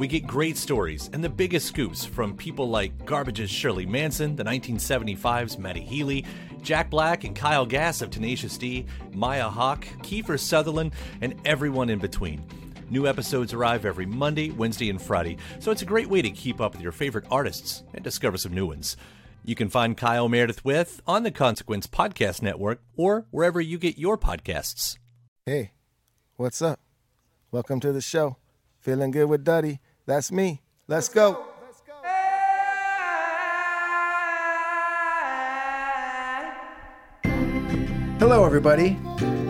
We get great stories and the biggest scoops from people like Garbage's Shirley Manson, the 1975's Matty Healy, Jack Black and Kyle Gass of Tenacious D, Maya Hawke, Kiefer Sutherland, and everyone in between. New episodes arrive every Monday, Wednesday, and Friday, so it's a great way to keep up with your favorite artists and discover some new ones. You can find Kyle Meredith with on the Consequence Podcast Network or wherever you get your podcasts. Hey, what's up? Welcome to the show. Feeling good with Duddy. That's me. Let's go. Hello, everybody.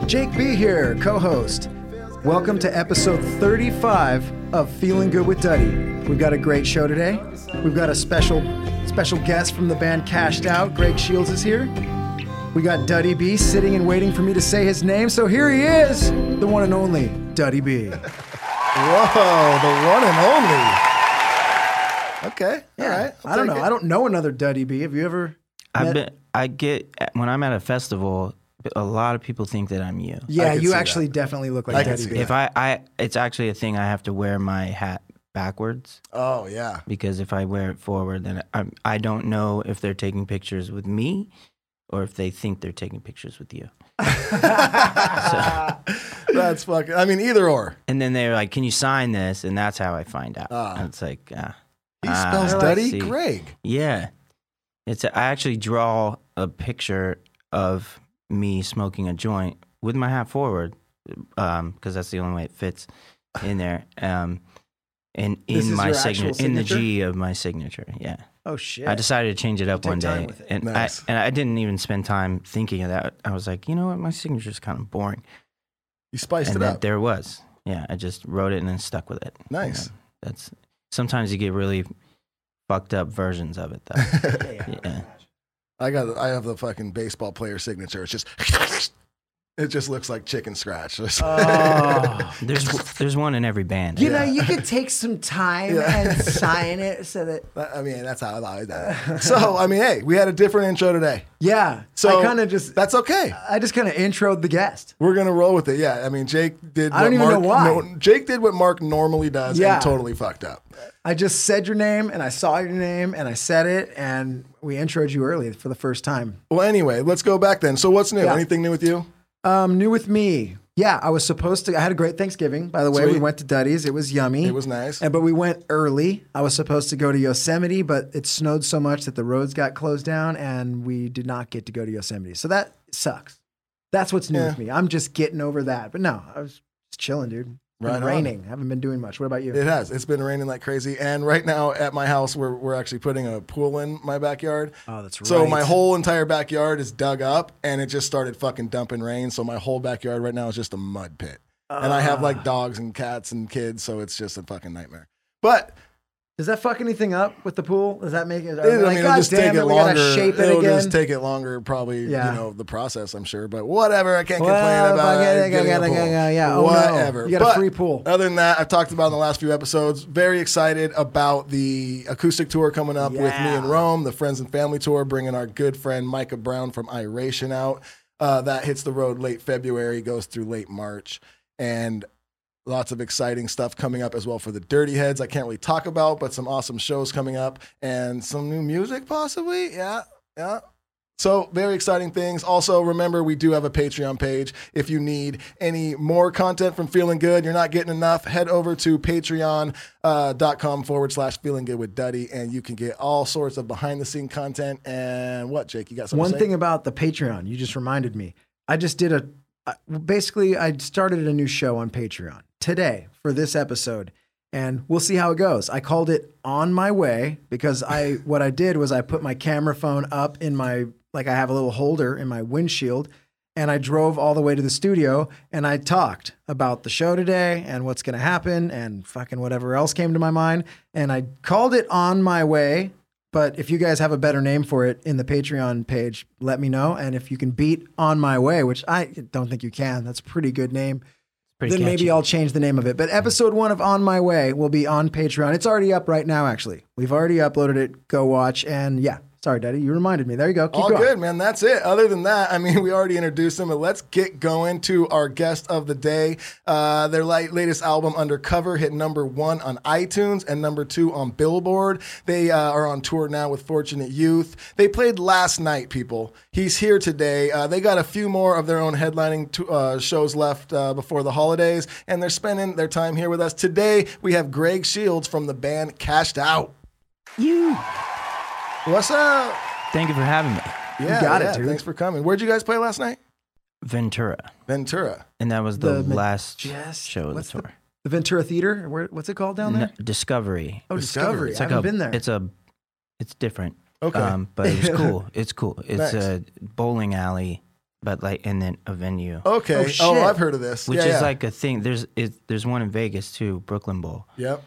Jake B here, co host. Welcome to episode 35 of Feeling Good with Duddy. We've got a great show today. We've got a special special guest from the band Cashed Out. Greg Shields is here. We got Duddy B sitting and waiting for me to say his name, so here he is, the one and only Duddy B. Whoa, the one and only. Okay, all right. I'll I don't know. it. I don't know another Duddy B. Have you ever? I've met- been. I get when I'm at a festival. A lot of people think that I'm you. Yeah, you actually that. definitely look like can Duddy B. that. If I, I, it's actually a thing. I have to wear my hat backwards Oh yeah. because if I wear it forward, then I, I don't know if they're taking pictures with me or if they think they're taking pictures with you. That's fucking. I mean, either or. And then they're like, "Can you sign this?" And that's how I find out. Ah. And it's like, uh, He ah, spells Duddy. Greg. Yeah, it's. I actually draw a picture of me smoking a joint with my hat forward, um, because that's the only way it fits in there. Um, and in my your signature, in the? G of my signature. Yeah, oh shit! I decided to change it up take one day, and Nice. I and I didn't even spend time thinking of that. I was like, you know what, my signature is kind of boring, You spiced and it up. there it was. Yeah, I just wrote it and then stuck with it. Nice. And That's sometimes you get really fucked up versions of it though. yeah. I got. I have the fucking baseball player signature. It's just. It just looks like chicken scratch. Oh. There's there's one in every band. You know, you could take some time and sign it so that. I mean, that's how I done it. So, I mean, hey, we had a different intro today. Yeah. So I kind of just. That's okay. I just kind of introed the guest. We're gonna roll with it. Yeah, I mean, Jake did. I don't what even know why. no- Jake did what Mark normally does Yeah. and totally fucked up. I just said your name and I saw your name and I said it and we introed you early for the first time. Well, anyway, let's go back then. So, what's new? Yeah. Anything new with you? Um, new with me. Yeah, I was supposed to. I had a great Thanksgiving. By the way, we went to Duddy's. It was yummy. It was nice. And, but we went early. I was supposed to go to Yosemite, but it snowed so much that the roads got closed down, and we did not get to go to Yosemite. So that sucks. That's what's new Yeah. with me. I'm just getting over that. But no, I was chilling, dude. Right been on. raining. I haven't been doing much. What about you? It has. It's been raining like crazy. And right now at my house, we're, we're actually putting a pool in my backyard. oh, that's right. So my whole entire backyard is dug up and it just started fucking dumping rain. So my whole backyard right now is just a mud pit. and I have Ah. like dogs and cats and kids. So it's just a fucking nightmare. But Does that fuck anything up with the pool? Does that make it? Are it, they I like, mean, it'll God just damn take it, it longer. shape it it'll again. just take it longer, probably, Yeah. you know, the process, I'm sure. But whatever. I can't Well, complain about it, it. I gotta- pool. gotta- yeah. Oh, no. Whatever. You got a But free pool. Other than that, I've talked about in the last few episodes. Very excited about the acoustic tour coming up with me Yeah. in Rome, the Friends and Family Tour, bringing our good friend Micah Brown from Iration out. Uh, that hits the road late February, goes through late March. And lots of exciting stuff coming up as well for the Dirty Heads. I can't really talk about, but some awesome shows coming up and some new music possibly. Yeah, yeah. So, very exciting things. Also, remember, we do have a Patreon page. If you need any more content from Feeling Good, you're not getting enough, head over to patreon.com uh, forward slash feeling good with Duddy, and you can get all sorts of behind the scene content. And what, Jake? You got something One to say? thing about the Patreon, you just reminded me. I just did a, basically I started a new show on Patreon today for this episode and we'll see how it goes. I called it on my way because I what I did was I put my camera phone up in my like I have a little holder in my windshield and I drove all the way to the studio and I talked about the show today and what's going to happen and fucking whatever else came to my mind. And I called it on my way. But if you guys have a better name for it in the Patreon page, let me know. And if you can beat on my way, which I don't think you can, that's a pretty good name. Pretty then maybe. I'll change the name of it. But episode one of On My Way will be on Patreon. It's already up right now, actually. We've already uploaded it. Go watch. And yeah, sorry, Daddy, you reminded me. There you go. Keep All going. good, man. That's it. Other than that, I mean, we already introduced them, but let's get going to our guest of the day. Uh, their li- latest album, Undercover, hit number one on iTunes and number two on Billboard. They uh, are on tour now with Fortunate Youth. They played last night, people. He's here today. Uh, they got a few more of their own headlining to, uh, shows left uh, before the holidays, and they're spending their time here with us. Today, we have Greg Shields from the band Cashed Out. You. What's up? Thank you for having me. Yeah, got it, dude. Thanks for coming. Where'd you guys play last night? Ventura. Ventura. And that was the, The last Yes. show of What's the the- tour. The Ventura Theater? Where, what's it called down there? N- Discovery. oh, Discovery. Discovery. It's I haven't a, been there. It's a, it's different. Okay. Um, but it's cool. It's cool. It's Nice. a bowling alley, but like, and then a venue, Okay. Oh, Oh, shit. I've heard of this. which Yeah, is yeah. like a thing. There's, it, there's one in Vegas too, Brooklyn Bowl, Yep.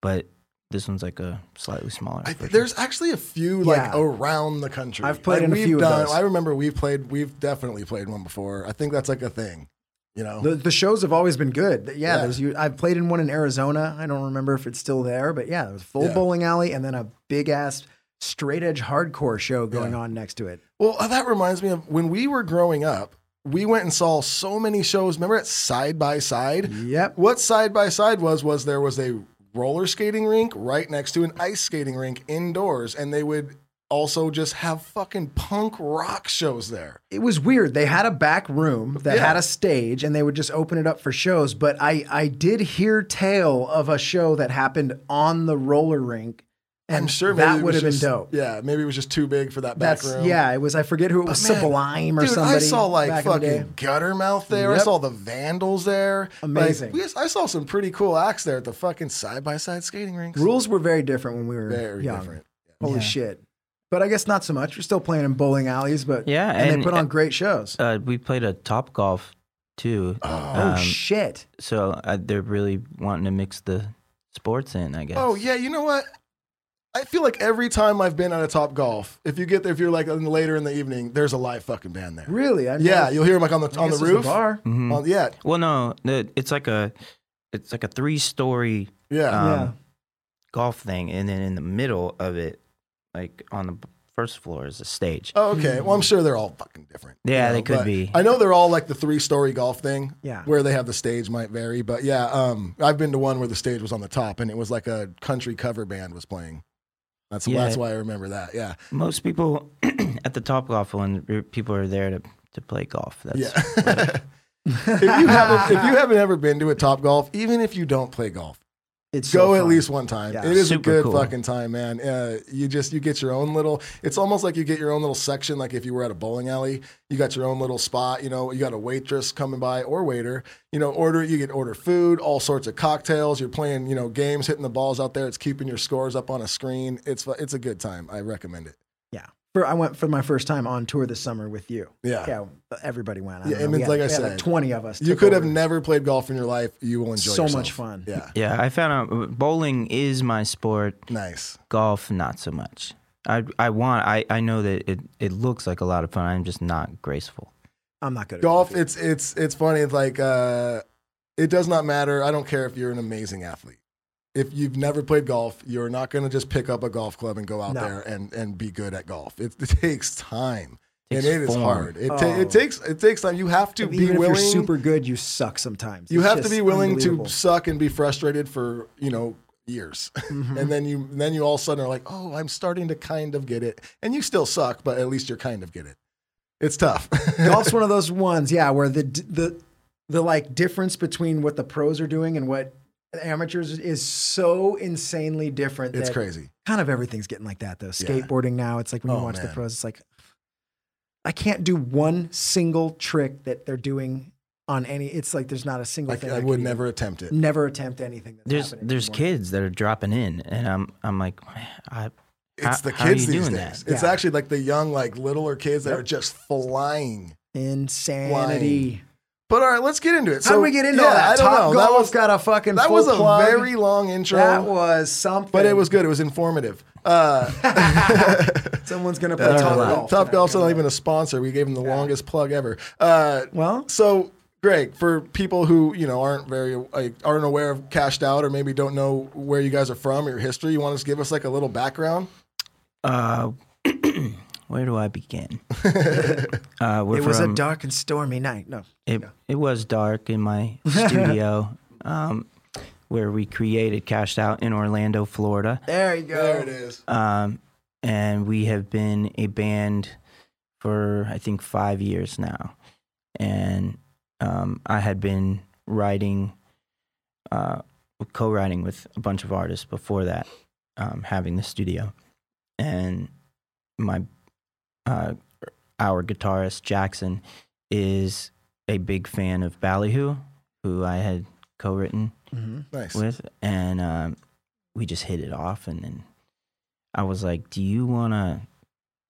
but this one's like a slightly smaller. I, version. there's actually a few like Yeah. around the country. I've played Like, in a we've few of done, those. I remember we've played. We've definitely played one before. I think that's like a thing. You know. The, the shows have always been good. Yeah, Yeah. there's you. I've played in one in Arizona. I don't remember if it's still there, but yeah, it was full Yeah. bowling alley and then a big ass straight edge hardcore show going Yeah. on next to it. well, uh, that reminds me of when we were growing up. We went and saw so many shows. Remember at Side by Side? Yep. What Side by Side was was there was a roller skating rink right next to an ice skating rink indoors, and they would also just have fucking punk rock shows there. It was weird. They had a back room that Yeah. had a stage and they would just open it up for shows. But I, I did hear tale of a show that happened on the roller rink. And I'm sure that would have been just- dope. Yeah, maybe it was just too big for that back That's room. yeah. It was. I forget who it was. But man, Sublime or Dude, somebody. I saw like back in the day. fucking Guttermouth there. I saw the Vandals there. Amazing. Like, we, I saw some pretty cool acts there at the fucking side by side skating rinks. Rules were very different when we were Very young. different. Holy Yeah. shit. But I guess not so much. We're still playing in bowling alleys, but Yeah, and, and- they put on great shows. uh, we played a Top Golf too. Oh, oh um, shit. So uh, they're really wanting to mix the sports in, I guess. Oh yeah, you know what? I feel like every time I've been at a Top Golf, if you get there, if you're like in- later in the evening, there's a live fucking band there. Really? I Yeah, you'll hear them like on the on the guess it's roof. bar. Mhm. On- yeah, Well, no, it's like a, it's like a three-story yeah. um, Yeah. golf thing, and then in the middle of it, like on the first floor, is a stage. Oh, okay. Well, I'm sure they're all fucking different. Yeah, they could but be. I know they're all like the three story golf thing. Yeah. Where they have the stage might vary, but yeah, um, I've been to one where the stage was on the top and it was like a country cover band was playing. That's Yeah. that's why I remember that. Yeah. Most people at the Top Golf one, people are there to to play golf. That's Yeah. if you haven't if you haven't ever been to a Top Golf, even if you don't play golf, It's go so at least one time. Yeah. It is a good cool. fucking time, man. Uh, you just you get your own little. It's almost like you get your own little section. Like if you were at a bowling alley, you got your own little spot. You know, you got a waitress coming by or waiter. You know, order you get order food, all sorts of cocktails. You're playing you know games, hitting the balls out there. It's keeping your scores up on a screen. It's it's a good time. I recommend it. Yeah. For, I went for my first time on tour this summer with you. Yeah. Yeah. Everybody went. I Yeah, don't I know. mean, We had- like I we had said, 20 of us. You took could have never played golf in your life. You will enjoy So yourself. much fun. Yeah. yeah. I found out uh, bowling is my sport. Nice. Golf, not so much. I I want. I I know that it it looks like a lot of fun. I'm just not graceful. I'm not good at golf it's it's it's funny it's like uh it does not matter i don't care if you're an amazing athlete if you've never played golf you're not going to just pick up a golf club and go out No. there and and be good at golf it, it takes time Takes and it is form. hard it, ta- Oh. it takes it takes time you have to Even be if willing you're super good, you suck sometimes. you It's have to be willing to suck and be frustrated for you know years Mhm. and then you then you all of a sudden are like oh i'm starting to kind of get it and you still suck but at least you're kind of get it it's tough Golf's one of those ones, yeah, where the the the like difference between what the pros are doing and what amateurs is so insanely different. it's crazy Kind of everything's getting like that though. Yeah. Skateboarding now, it's like when you Oh, watch the pros, it's like I can't do one single trick that they're doing on any. It's like there's not a single like thing. i could would even- never attempt it never attempt anything. That's There's there's anymore. kids that are dropping in, and I'm I'm like, I, It's How- the how are kids you these doing days. that? It's Yeah. actually like the young, like littler kids that Yep. are just flying. Insanity. But all right, let's get into it. How do we get into all that? I don't Top know. Golf That was got a fucking that full was a plug. very long intro. That was something. but it was good. It was informative. Uh, Someone's gonna put uh, Top Golf. Top Golf's not even a sponsor. We gave them the longest plug ever. Uh, Well, so Greg, for people who you know aren't very like, aren't aware of Cashed Out or maybe don't know where you guys are from or your history, you want to give us like a little background? Uh, where do I begin? uh, we're it was a dark and stormy night. No, It it was dark in my studio, um, where we created Cashed Out in Orlando, Florida, there you go. There it is. um, and we have been a band for I think five years now, and um, I had been writing, uh, co-writing with a bunch of artists before that, um, having the studio, and my uh, our guitarist Jackson is a big fan of Ballyhoo, who I had co-written hmm Nice. with, and um, we just hit it off. And then I was like, "Do you want to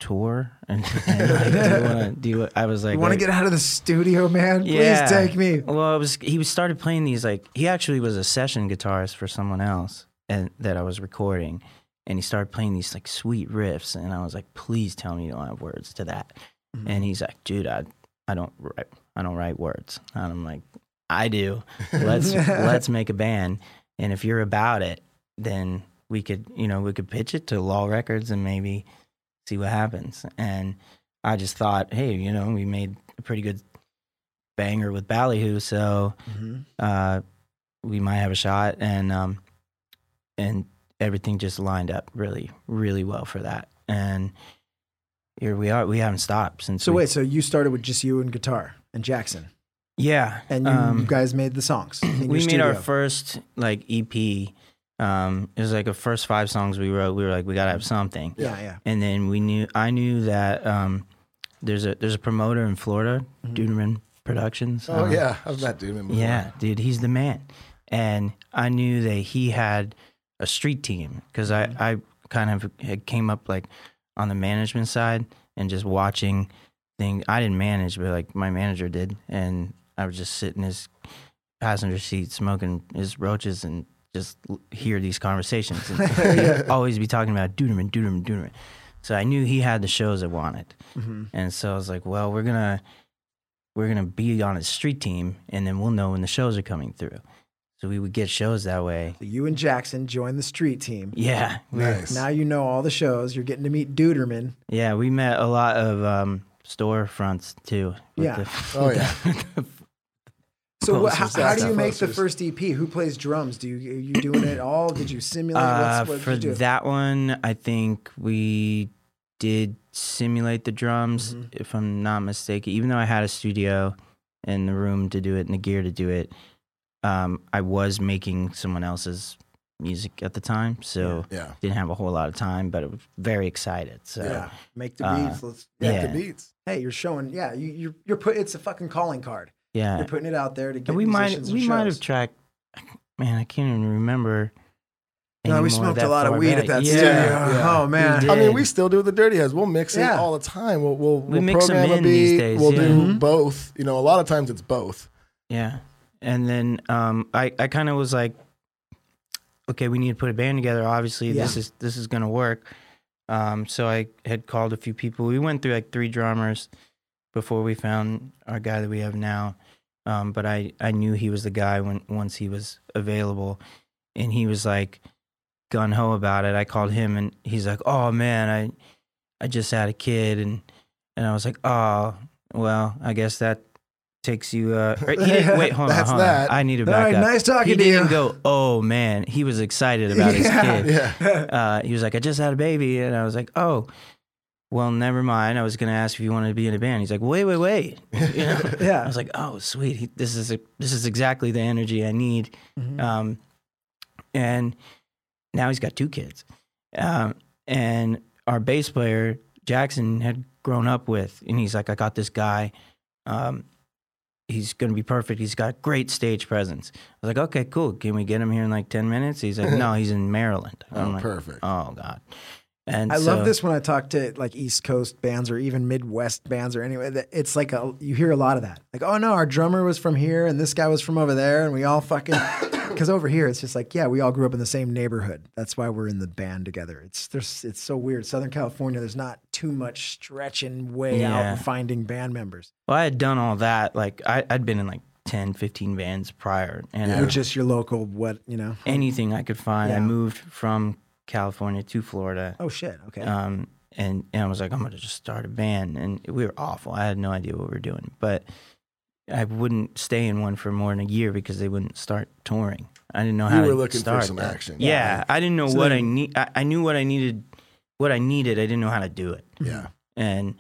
tour?" And, and like, do you want to do? I was like, You want to get out of the studio, man? Yeah. Please take me. Well, it was he started playing these like he actually was a session guitarist for someone else and that I was recording, and he started playing these like sweet riffs, and I was like, "Please tell me you don't have words to that." Mm-hmm. And he's like, "Dude, I I don't write I don't write words." And I'm like, "I do. Let's let's make a band, and if you're about it, then we could you know we could pitch it to Law Records and maybe see what happens." And I just thought, hey, you know, we made a pretty good banger with Ballyhoo, so Mhm. uh, we might have a shot, and um, and everything just lined up really, really well for that. And here we are. We haven't stopped since. So we- wait, so you started with just you and guitar and Jackson, yeah, and you um, guys made the songs. in we your made our first like EP. Um, it was like the first five songs we wrote. We were like, we gotta have something. Yeah, yeah. and then we knew I knew that um, there's a there's a promoter in Florida, Duderman Productions. Oh um, yeah, I've met dude. yeah, dude, he's the man. And I knew that he had a street team because I I kind of had came up like on the management side and just watching things. I didn't manage, but like my manager did, and I would just sit in his passenger seat smoking his roaches and just hear these conversations. And he'd always be talking about Duderman, Duderman, Duderman. So I knew he had the shows I wanted, Mm-hmm. and so I was like, well, we're gonna we're gonna be on his street team, and then we'll know when the shows are coming through. So we would get shows that way. So you and Jackson joined the street team. Yeah, Nice. Now you know all the shows. You're getting to meet Duderman. yeah, we met a lot of um, storefronts too. with Yeah. the- Oh, yeah. So what, how, how do you staff make the first EP? Who plays drums? Do you are you doing it all? Did you simulate? Uh, What's, what for did you do? that one, I think we did simulate the drums, Mm-hmm. if I'm not mistaken. Even though I had a studio and the room to do it and the gear to do it, um, I was making someone else's music at the time, so Yeah. didn't have a whole lot of time, but I was very excited. So yeah, make the uh, beats. Let's, Yeah. Yeah. The beats. hey, you're showing. Yeah, you, you're you're put. It's a fucking calling card. yeah, You're putting it out there to get and we might musicians we and might have tracked. Man, I can't even remember. No, we smoked a lot of weed back. at that yeah. studio. yeah. Oh man. I mean, we still do with the Dirty Heads. We'll mix it all the time. We'll we'll, we'll mix 'em program a in beat. these days, we'll yeah. do Mhm. both. You know, a lot of times it's both. Yeah. And then um, I, I kind of was like, okay, we need to put a band together. Obviously, this is this is gonna work. Um, so I had called a few people. We went through like three drummers before we found our guy that we have now. Um, but I, I knew he was the guy when once he was available, and he was like gun ho about it. I called him and he's like, "Oh man, I I just had a kid," and and I was like, "Oh, well, I guess that takes you." Uh, didn't, wait, hold on, That's hold that. I need to All back right, up. nice talking he to didn't you. go, "Oh man," he was excited about his kid. Yeah. Uh, he was like, "I just had a baby," and I was like, "Oh." Well, never mind. I was gonna ask if you wanted to be in a band. He's like, "Wait, wait, wait." You know? Yeah. I was like, "Oh, sweet. He, this is a, this is exactly the energy I need." Mhm. Um, and now he's got two kids. Um, and our bass player Jackson had grown up with, and he's like, "I got this guy. Um, he's gonna be perfect. He's got great stage presence." I was like, "Okay, cool. Can we get him here in like ten minutes?" He's like, "No, he's in Maryland." Oh, I'm like, perfect. Oh God. And I love this when I talk to like East Coast bands or even Midwest bands or anyway. that It's like a you hear a lot of that. Like, oh no, our drummer was from here and this guy was from over there, and we all fucking. Because over here, it's just like, yeah, we all grew up in the same neighborhood. That's why we're in the band together. It's there's it's so weird. Southern California, there's not too much stretching way out and finding band members. Well, I had done all that. Like I, I'd been in like 10, 15 bands prior, and I Which is your local what you know? anything I could find. I moved from California to Florida. Oh shit. Okay. Um, and, and I was like, I'm gonna just start a band, and we were awful. I had no idea what we were doing, but I wouldn't stay in one for more than a year because they wouldn't start touring. I didn't know how You to were looking for some that. action. Yeah, I didn't know So what then- I need. I, I knew what I needed, what I needed. I didn't know how to do it, Yeah. and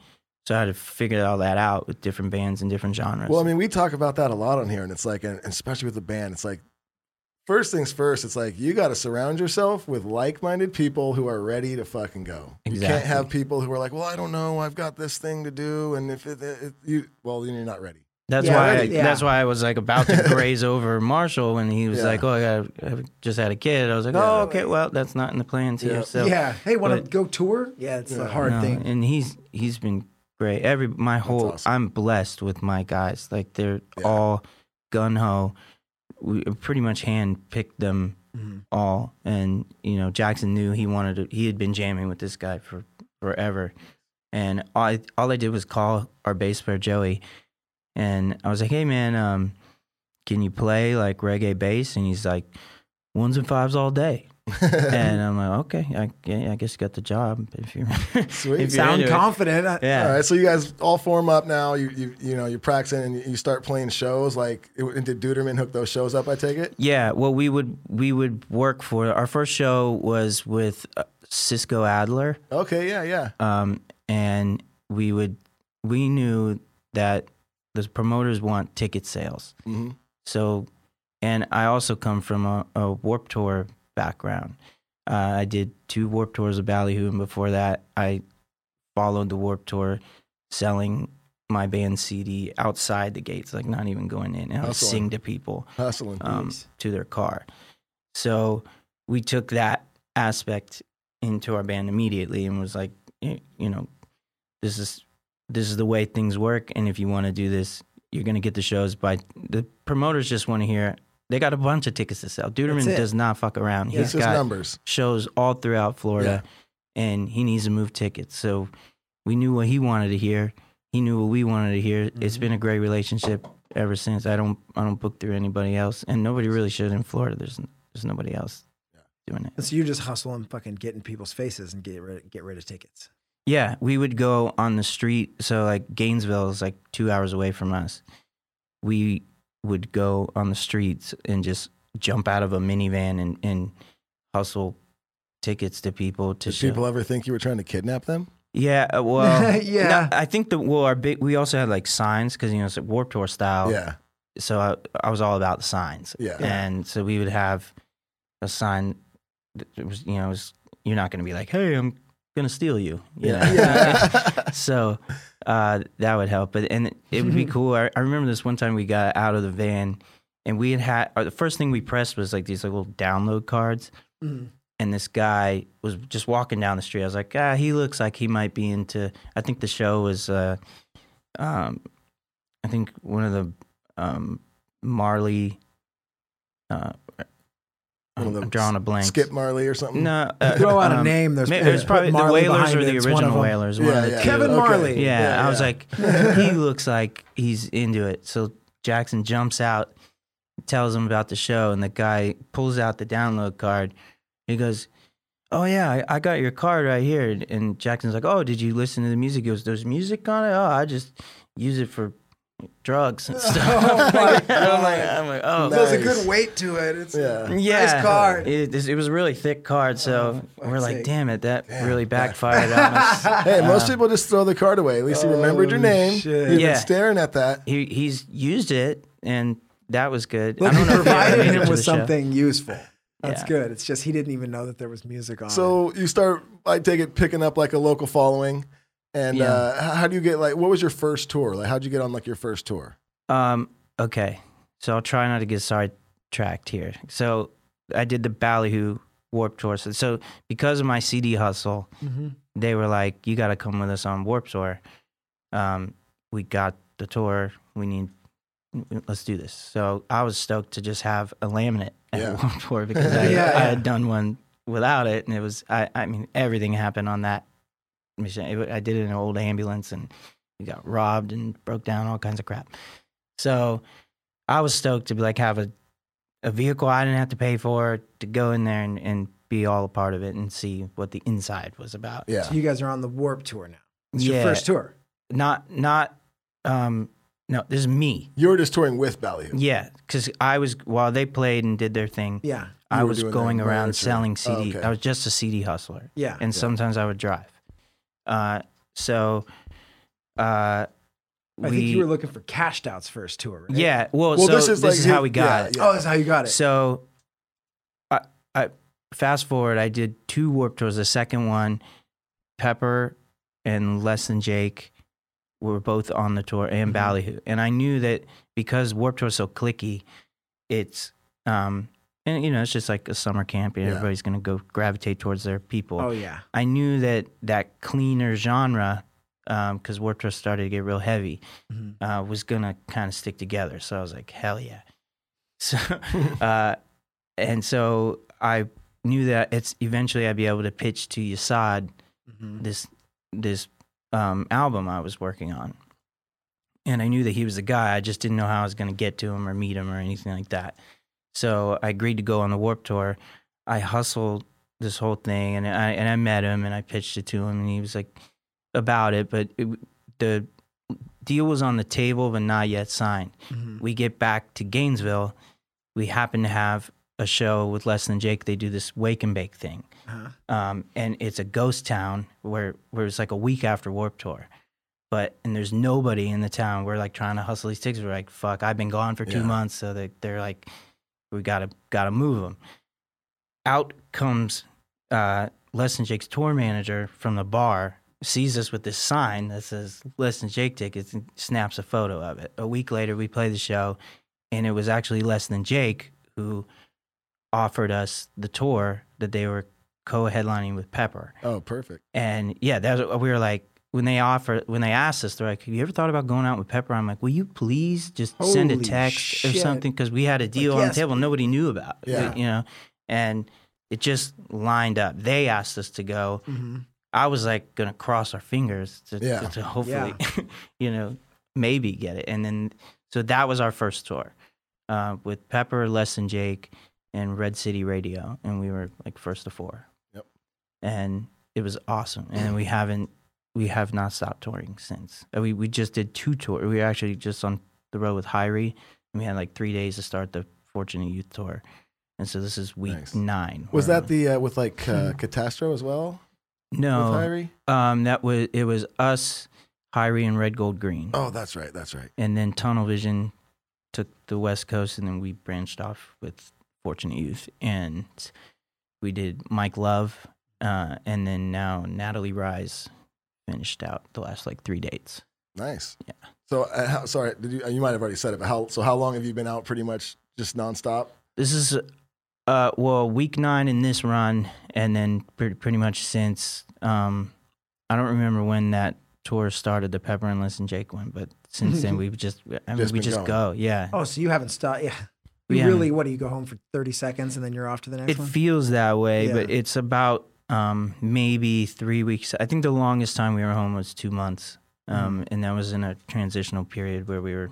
so I had to figure all that out with different bands and different genres. Well, I mean, we talk about that a lot on here, and it's like, and especially with the band, it's like, first things first, it's like you got to surround yourself with like-minded people who are ready to fucking go. You can't have people who are like, well, I don't know, I've got this thing to do, and if it, it, you, well, then you're not ready. That's Yeah, why. I, yeah. That's why I was like about to graze over Marshall when he was Yeah. like, "Oh, I, got, I just had a kid." I was like. "Oh, okay. Well, that's not in the plans here." So yeah. Hey, want to go tour? Yeah, it's a hard no, thing. and he's he's been great. Every my whole awesome. I'm blessed with my guys. Like they're all gun ho. We pretty much hand picked them Mhm. all, and you know Jackson knew he wanted to. He had been jamming with this guy for forever, and all I, all I did was call our bass player Joey, and I was like, "Hey man, um, can you play like reggae bass?" And he's like, "Ones and fives all day." and I'm like, "Okay, I, yeah, I guess you got the job if Sweet. if Sound into it." confident. Yeah. All right, so you guys all form up now. You you you know you're practicing and you start playing shows. Like, it, did Duderman hook those shows up? I take it. Yeah, well, we would we would work for our first show was with uh, Cisco Adler, Okay, yeah, yeah. um, and we would we knew that the promoters want ticket sales. hmm So, and I also come from a, a Warp Tour background. Uh, I did two Warp Tours of Ballyhoo, and before that, I followed the Warp Tour, selling my band CD outside the gates, like not even going in, and I would sing to people Hustling. um, to their car. So we took that aspect into our band immediately and was like, you know, this is this is the way things work, and if you want to do this, you're gonna get the shows by the promoters. Just want to hear. They got a bunch of tickets to sell. Duderman does not fuck around. it's He's got numbers. shows all throughout Florida, and he needs to move tickets. So we knew what he wanted to hear. He knew what we wanted to hear. It's Mm-hmm. been a great relationship ever since. I don't I don't book through anybody else, and nobody really should in Florida. There's there's nobody else doing it. So you just hustle and fucking get in people's faces and get rid, get rid of tickets. Yeah, we would go on the street. So like Gainesville is like two hours away from us. We would go on the streets and just jump out of a minivan and, and hustle tickets to people to Did show. people ever think you were trying to kidnap them? Yeah, uh, well, Yeah. no, I think the well, our big. We also had like signs because you know it's a Warp Tour style. Yeah, So I, I was all about the signs. Yeah. And so we would have a sign. That it was you know it was, you're not going to be like, hey, I'm gonna steal you. you know? Yeah. so uh, that would help. But and it, would be cool. I, I remember this one time we got out of the van and we had had the first thing we pressed was like these like, little download cards. Mhm. And this guy was just walking down the street. I was like, ah, he looks like he might be into. I think the show was, uh, um, I think one of the um, Marley. Uh, One of I'm, I'm drawing a blank. Skip Marley or something. No, uh, Throw out a um, name. There's, Maybe it was put probably the Wailers behind or the It's original. Wailers. One Yeah, of the yeah. Kevin Okay. Marley. Yeah, Yeah, I was like, he looks like he's into it. So Jackson jumps out, tells him about the show, and the guy pulls out the download card. He goes, "Oh yeah, I, I got your card right here." And Jackson's like, "Oh, did you listen to the music?" He goes, "There's music on it." Oh, I just use it for drugs and stuff. Oh, my I'm like, I'm like, oh. There's a good weight to it. It's Yeah. Yeah, Nice card. It, it was a really thick card, so Oh, we're like, sake. "Damn it, that Damn, really backfired on us." Hey, most Uh, people just throw the card away. At least he remembered your Oh, name. shit. You've Yeah. been staring at that. he he's used it, and that was good. Look, I don't know if he provided it him to with the show. something useful. That's Yeah. good. It's just he didn't even know that there was music on. it. So you start, I take it, picking up like a local following. And Yeah. uh, how do you get like? What was your first tour? Like, how'd you get on like your first tour? Um, okay, so I'll try not to get sidetracked here. So I did the Ballyhoo Warp Tour. So, so because of my CD hustle, Mm-hmm. they were like, "You got to come with us on Warp Tour." Um, we got the tour. We need. Let's do this. So I was stoked to just have a laminate at Yeah. Warp Tour because I, Yeah, I had done one without it, and it was. I. I mean, everything happened on that mission. It, I did it in an old ambulance, and we got robbed and broke down, all kinds of crap. So I was stoked to be like have a a vehicle I didn't have to pay for to go in there and, and be all a part of it and see what the inside was about. Yeah. So you guys are on the Warp Tour now. It's Yeah. your first tour. Not not um no, this is me. You were just touring with Ballyhoo. Yeah, because I was while they played and did their thing. Yeah. I was going around merch or- selling Oh, CD. okay. I was just a CD hustler, Yeah. and sometimes I would drive. Uh, so, uh, I we think you were looking for Cashed Out's first tour, right? yeah. Well, Well, so this is like how his- we got yeah, it. yeah. Oh, that's how you got it. So, I, I fast forward. I did two warp tours. The second one, Pepper and Less Than Jake were both on the tour, and Mhm. Ballyhoo. And I knew that because Warp Tour is so clicky, it's um, and you know, it's just like a summer camp. And Yeah. Everybody's gonna go gravitate towards their people. oh yeah. I knew that that cleaner genre, because Warp Tour started to get real heavy, Mhm. uh, was gonna kind of stick together. So I was like, hell yeah. So, uh, and so I knew that it's eventually I'd be able to pitch to Yesod Mhm. this this um, album I was working on, and I knew that he was the guy. I just didn't know how I was gonna get to him or meet him or anything like that. So I agreed to go on the Warp Tour. I hustled this whole thing, and I and I met him and I pitched it to him, and he was like about it, but it, the deal was on the table but not yet signed. Mhm. We get back to Gainesville. We happen to have a show with Less Than Jake. They do this wake and bake thing, Uh-huh. um, and it's a ghost town where where it's like a week after Warp Tour. But and there's nobody in the town. We're like trying to hustle these tickets. We're like, fuck, I've been gone for two Yeah. months, so they they're like, we gotta gotta move them. Out comes uh, Less Than Jake's tour manager from the bar, sees us with this sign that says Less Than Jake tickets, and snaps a photo of it. A week later, we play the show, and it was actually Less Than Jake who offered us the tour that they were co-headlining with Pepper. Oh, perfect. And yeah, that was, we were like, when they offered, when they asked us, they're like, "Have you ever thought about going out with Pepper?" I'm like, "Will you please just send a Holy text or something?" Because we had a deal on yes, the table nobody knew about. Yeah. you know, and it just lined up. They asked us to go. Mhm. I was like gonna cross our fingers to, Yeah. to, to hopefully, you know, maybe get it. And then so that was our first tour uh, with Pepper, Less Than Jake, and Red City Radio, and we were like first to four. Yep. And it was awesome. And we haven't we have not stopped touring since. Uh, We we just did two tours. We were actually just on the road with HIRIE, and we had like three days to start the Fortunate Youth tour. And so this is week Nice. nine. Was that the uh, with like uh, Katastro as well? no? With HIRIE? Um, that was it was us, HIRIE, and Red Gold Green, Oh, that's right. That's right. and then Tunnel Vision took the West Coast, and then we branched off with Fortunate Youth, and we did Mike Love, uh, and then now Natalie Rize finished out the last like three dates. Nice. Yeah. So, uh, how, sorry, did you? You might have already said it, but how? So, how long have you been out? Pretty much just nonstop. This is, uh, well, week nine in this run, and then pretty, pretty much since, um, I don't remember when that tour started, the Pepper and Less Than Jake one, but since then we've just, I mean, Just we just going. go, yeah. Oh, so you haven't stopped? Yeah. You We really? haven't. What do you go home for thirty seconds and then you're off to the next It one? feels that way, but it's about um, maybe three weeks. I think the longest time we were home was two months, Mm-hmm. um, and that was in a transitional period where we were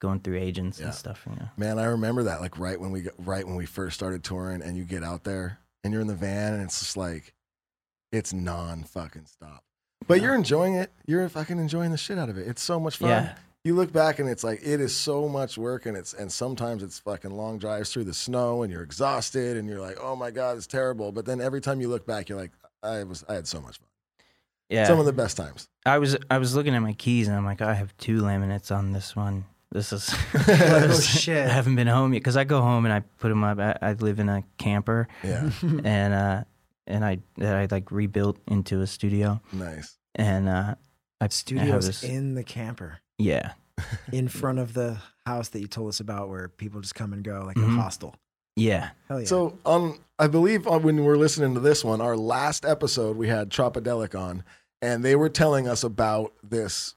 going through agents Yeah. and stuff. You know. Man, I remember that. Like right when we right when we first started touring, and you get out there and you're in the van, and it's just like it's non fucking stop. But you're enjoying it. You're fucking enjoying the shit out of it. It's so much fun. Yeah. You look back and it's like it is so much work, and it's and sometimes it's fucking long drives through the snow, and you're exhausted, and you're like, oh my god, it's terrible. But then every time you look back, you're like, I was I had so much fun. Yeah. Some of the best times. I was I was looking at my keys and I'm like, I have two laminates on this one. This is Oh, shit. I haven't been home yet because I go home and I put them up. I, I live in a camper Yeah, and uh and I that I like rebuilt into a studio nice. and uh I I have Studios this- in the camper, yeah in front of the house that you told us about, where people just come and go, like Mhm. a hostel. Yeah. Hell yeah. So, um, I believe uh, when we're listening to this one, our last episode, we had Tropidelic on, and they were telling us about this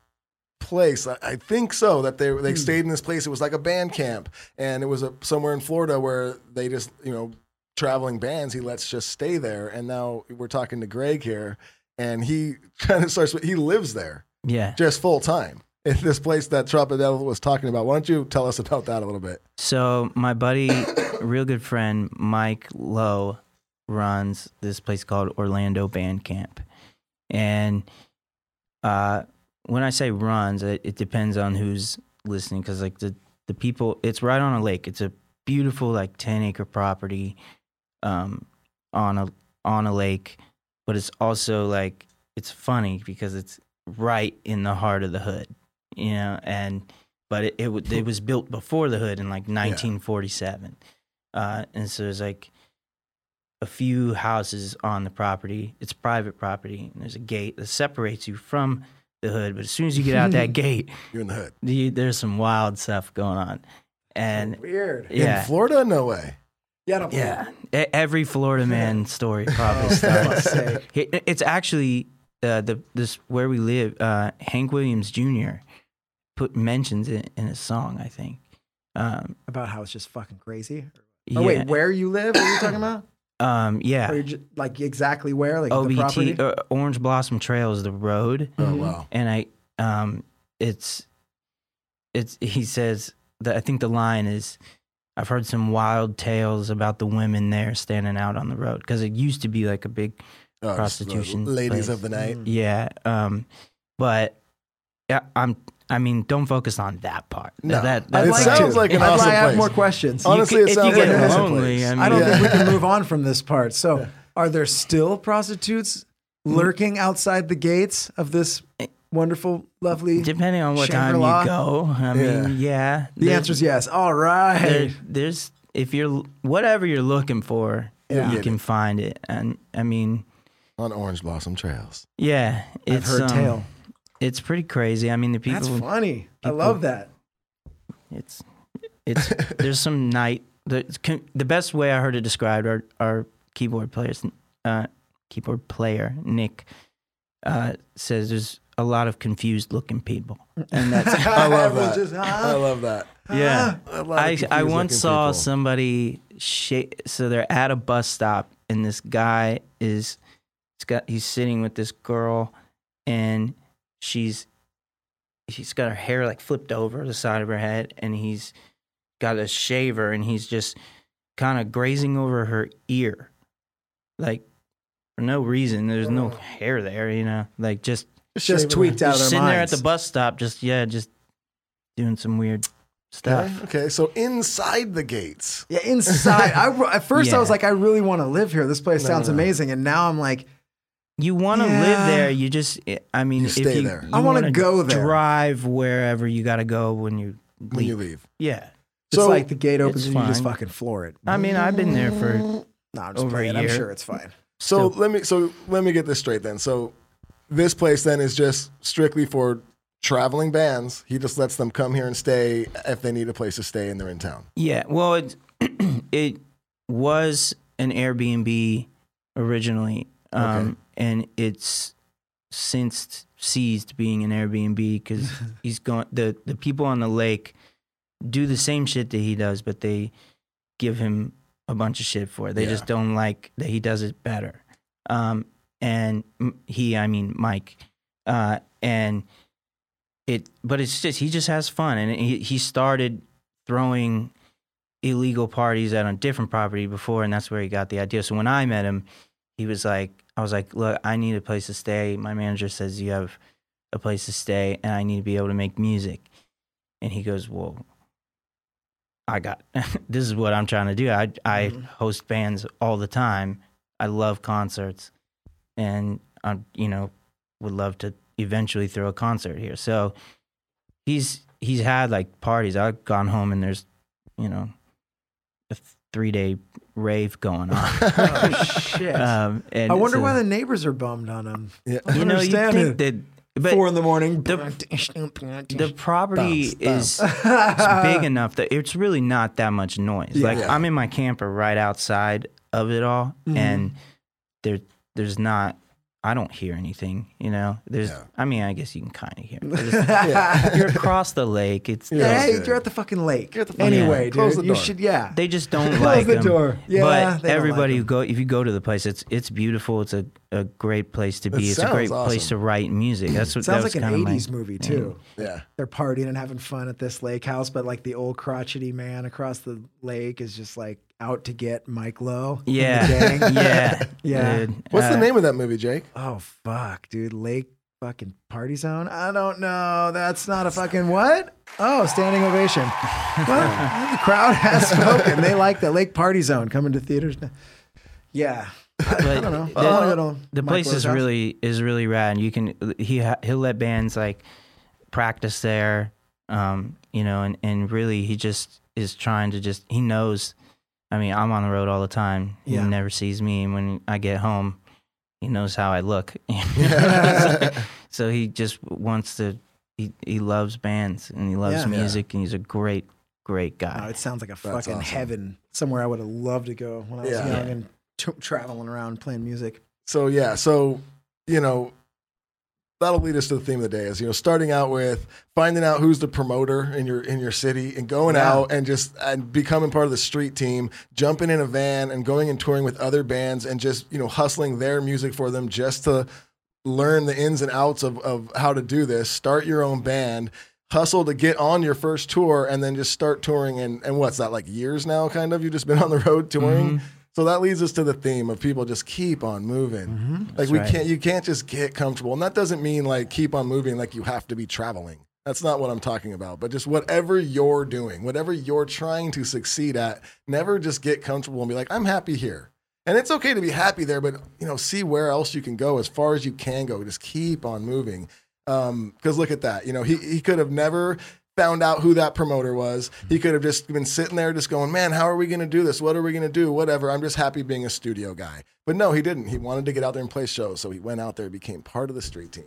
place. I, I think so that they they stayed in this place. It was like a band camp, and it was a, somewhere in Florida where they just you know traveling bands. He lets just stay there, and now we're talking to Greg here, and he kind of starts. He lives there Yeah. just full time. In this place that Tropidelic was talking about. Why don't you tell us about that a little bit? So my buddy, real good friend Mike Lowe, runs this place called Orlando Band Camp, and uh, when I say runs, it, it depends on who's listening because like the the people, it's right on a lake. It's a beautiful like ten acre property, um, on a on a lake, but it's also like it's funny because it's right in the heart of the hood, you know, and but it it, it was built before the hood in like 1947, uh, and so there's like a few houses on the property. It's private property, and there's a gate that separates you from the hood. But as soon as you get out that gate, You're in the hood. you, there's some wild stuff going on, and Weird. yeah, In Florida? No way. Yeah, I don't believe yeah, E- every Florida man story probably fuck's starts. It's actually uh, the this where we live. Uh, Hank Williams Jr. put mentions it in a song, I think. Um, about how it's just fucking crazy. yeah, Oh wait, where you live? What are you talking about? um, yeah. you just, like exactly where? Like the OBT property? uh, Orange Blossom Trail is the road, Oh wow. and I um, it's it's he says that I think the line is. I've heard some wild tales about the women there standing out on the road because it used to be like a big Oh, Prostitution ladies place. of the night. Mm. Yeah. Um, but yeah, I'm. I mean, don't focus on that part. No. that, It that's I'd like sounds to. like an I'd awesome like- I have more questions. Honestly, you, it if sounds you like get an awesome lonely, place. I mean, I don't Yeah. think we can move on from this part. So, are there still prostitutes lurking outside the gates of this wonderful, lovely? depending on what time Shangri-La? you go. I mean, yeah. The answer is yes. All right. there, there's if you're whatever you're looking for, Yeah. you can find it. And I mean, On Orange Blossom Trails. yeah, I've it's heard um, tale. It's pretty crazy. I mean, the people. That's funny. I love that. It's it's there's some night the the best way I heard it described our our keyboard players uh keyboard player Nick uh says there's a lot of confused looking people and that's I love that. just, I love that. yeah I, I I once saw people. somebody shake so they're at a bus stop and this guy is he's got he's sitting with this girl and she's she's got her hair like flipped over the side of her head and he's got a shaver and he's just kind of grazing over her ear like for no reason there's no hair there you know like just Just Shaving tweaked her. out of just their sitting there at the bus stop just yeah just doing some weird stuff Okay, okay, so inside the gates. Yeah, inside. I, at first, I was Yeah. like, I really want to live here. This place No, sounds no, no. amazing. And now I'm like, You want to Yeah. live there. You just, I mean, You if stay you, there. you I wanna wanna go there. Drive wherever you got to go when you leave. When you leave. Yeah. it's So- like the gate opens and you just fucking floor it. I mean, I've been there for. No, I'm just over a playing. I'm sure it's fine. So So- let me so let me get this straight then. So this place then is just strictly for traveling bands. He just lets them come here and stay if they need a place to stay and they're in town. Yeah. Well, it it was an Airbnb originally, um, Okay. And it's since ceased being an Airbnb because he's going. The the people on the lake do the same shit that he does, but they give him a bunch of shit for it. They Yeah. just don't like that he does it better. Um, and he, I mean Mike, uh, and it, but it's just he just has fun, and he he started throwing illegal parties at a different property before, and that's where he got the idea. So when I met him, he was like, I was like, look, I need a place to stay. My manager says you have a place to stay, and I need to be able to make music. And he goes, well, I got this is what I'm trying to do. I I Mhm. host bands all the time. I love concerts, and I you know would love to eventually throw a concert here. So he's he's had like parties. I've gone home and there's you know three day rave going on. Oh, shit. um, and I wonder so- why the neighbors are bummed on him. Yeah. I you know you understand think it. that But four in the morning. the the property is big enough that it's really not that much noise. Like Yeah. I'm in my camper right outside of it all, Mm-hmm. and there there's not. I don't hear anything. You know, there's. Yeah. I mean, I guess you can kind of hear. It. There's- You're across the lake. It's Yeah. hey, good. you're at the fucking lake. You're at the fucking- anyway, Yeah. Close dude. the You door. should, yeah. they just don't Close like the them. door. Yeah, but they don't like everybody who go if you go to the place, it's it's beautiful. It's a, a great place to be. It it's a sounds great place to write music. That's what Sounds that was like an kinda my- 80s movie, too. Yeah. They're partying and having fun at this lake house, but like the old crotchety man across the lake is just like out to get Mike Lowe. and the Yeah, gang. yeah, Yeah. dude. What's the Uh, name of that movie, Jake? Oh fuck, dude! Lake fucking party zone. I don't know. That's not a fucking what? Oh, standing ovation. well, the crowd has spoken. They like the Lake Party Zone coming to theaters. now. Yeah, I, I don't know. the- I wanna go to the place Lowe's is house. really is really rad. and You can he he'll let bands like practice there, um, you know, and and really he just is trying to just he knows. I mean, I'm on the road all the time. He Yeah. never sees me, and when I get home, he knows how I look. so he just wants to. He he loves bands and he loves Yeah. Yeah. music, and he's a great great Oh, guy. it sounds like a fucking awesome. heaven. Somewhere I would have loved to go when I was Yeah. young and t- traveling around playing music. So yeah, so you know, that'll lead us to the theme of the day is you know starting out with finding out who's the promoter in your in your city and going Yeah. out and just and becoming part of the street team jumping in a van and going and touring with other bands and just you know hustling their music for them just to learn the ins and outs of, of how to do this. Start your own band hustle to get on your first tour and then just start touring and and what's that like years now kind of? You've just been on the road touring mm-hmm. So that leads us to the theme of people just keep on moving. Mm-hmm. Like we right. can't you can't just get comfortable. And that doesn't mean like keep on moving like you have to be traveling. That's not what i'm talking about. But just whatever you're doing whatever you're trying to succeed at never just get comfortable and be like i'm happy here. And it's okay to be happy there but you know see where else you can go as far as you can go. Just keep on moving. Um, because look at that. You know he, he could have never found out who that promoter was he could have just been sitting there just going man how are we going to do this what are we going to do whatever i'm just happy being a studio guy but no he didn't he wanted to get out there and play shows so he went out there became part of the street team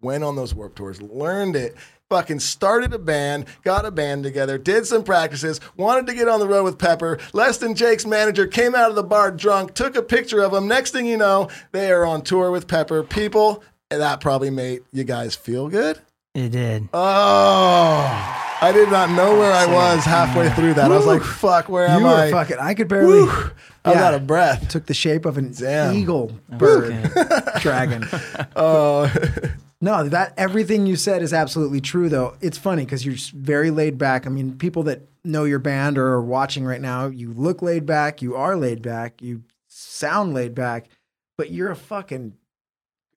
went on those warp tours, learned it, fucking started a band, got a band together, did some practices, wanted to get on the road with Pepper. Less than Jake's manager came out of the bar drunk, took a picture of him. Next thing you know, they are on tour with Pepper. People, that probably made you guys feel good. It did. Oh, I did not know where I was halfway through that. I was like, fuck, where am you were I? fucking. I could barely. Whew. I'm Yeah. out of breath. Took the shape of an Damn. eagle bird dragon. Oh, No, that everything you said is absolutely true. Though it's funny because you're very laid back. I mean, people that know your band or are watching right now, you look laid back. You are laid back. You sound laid back, but you're a fucking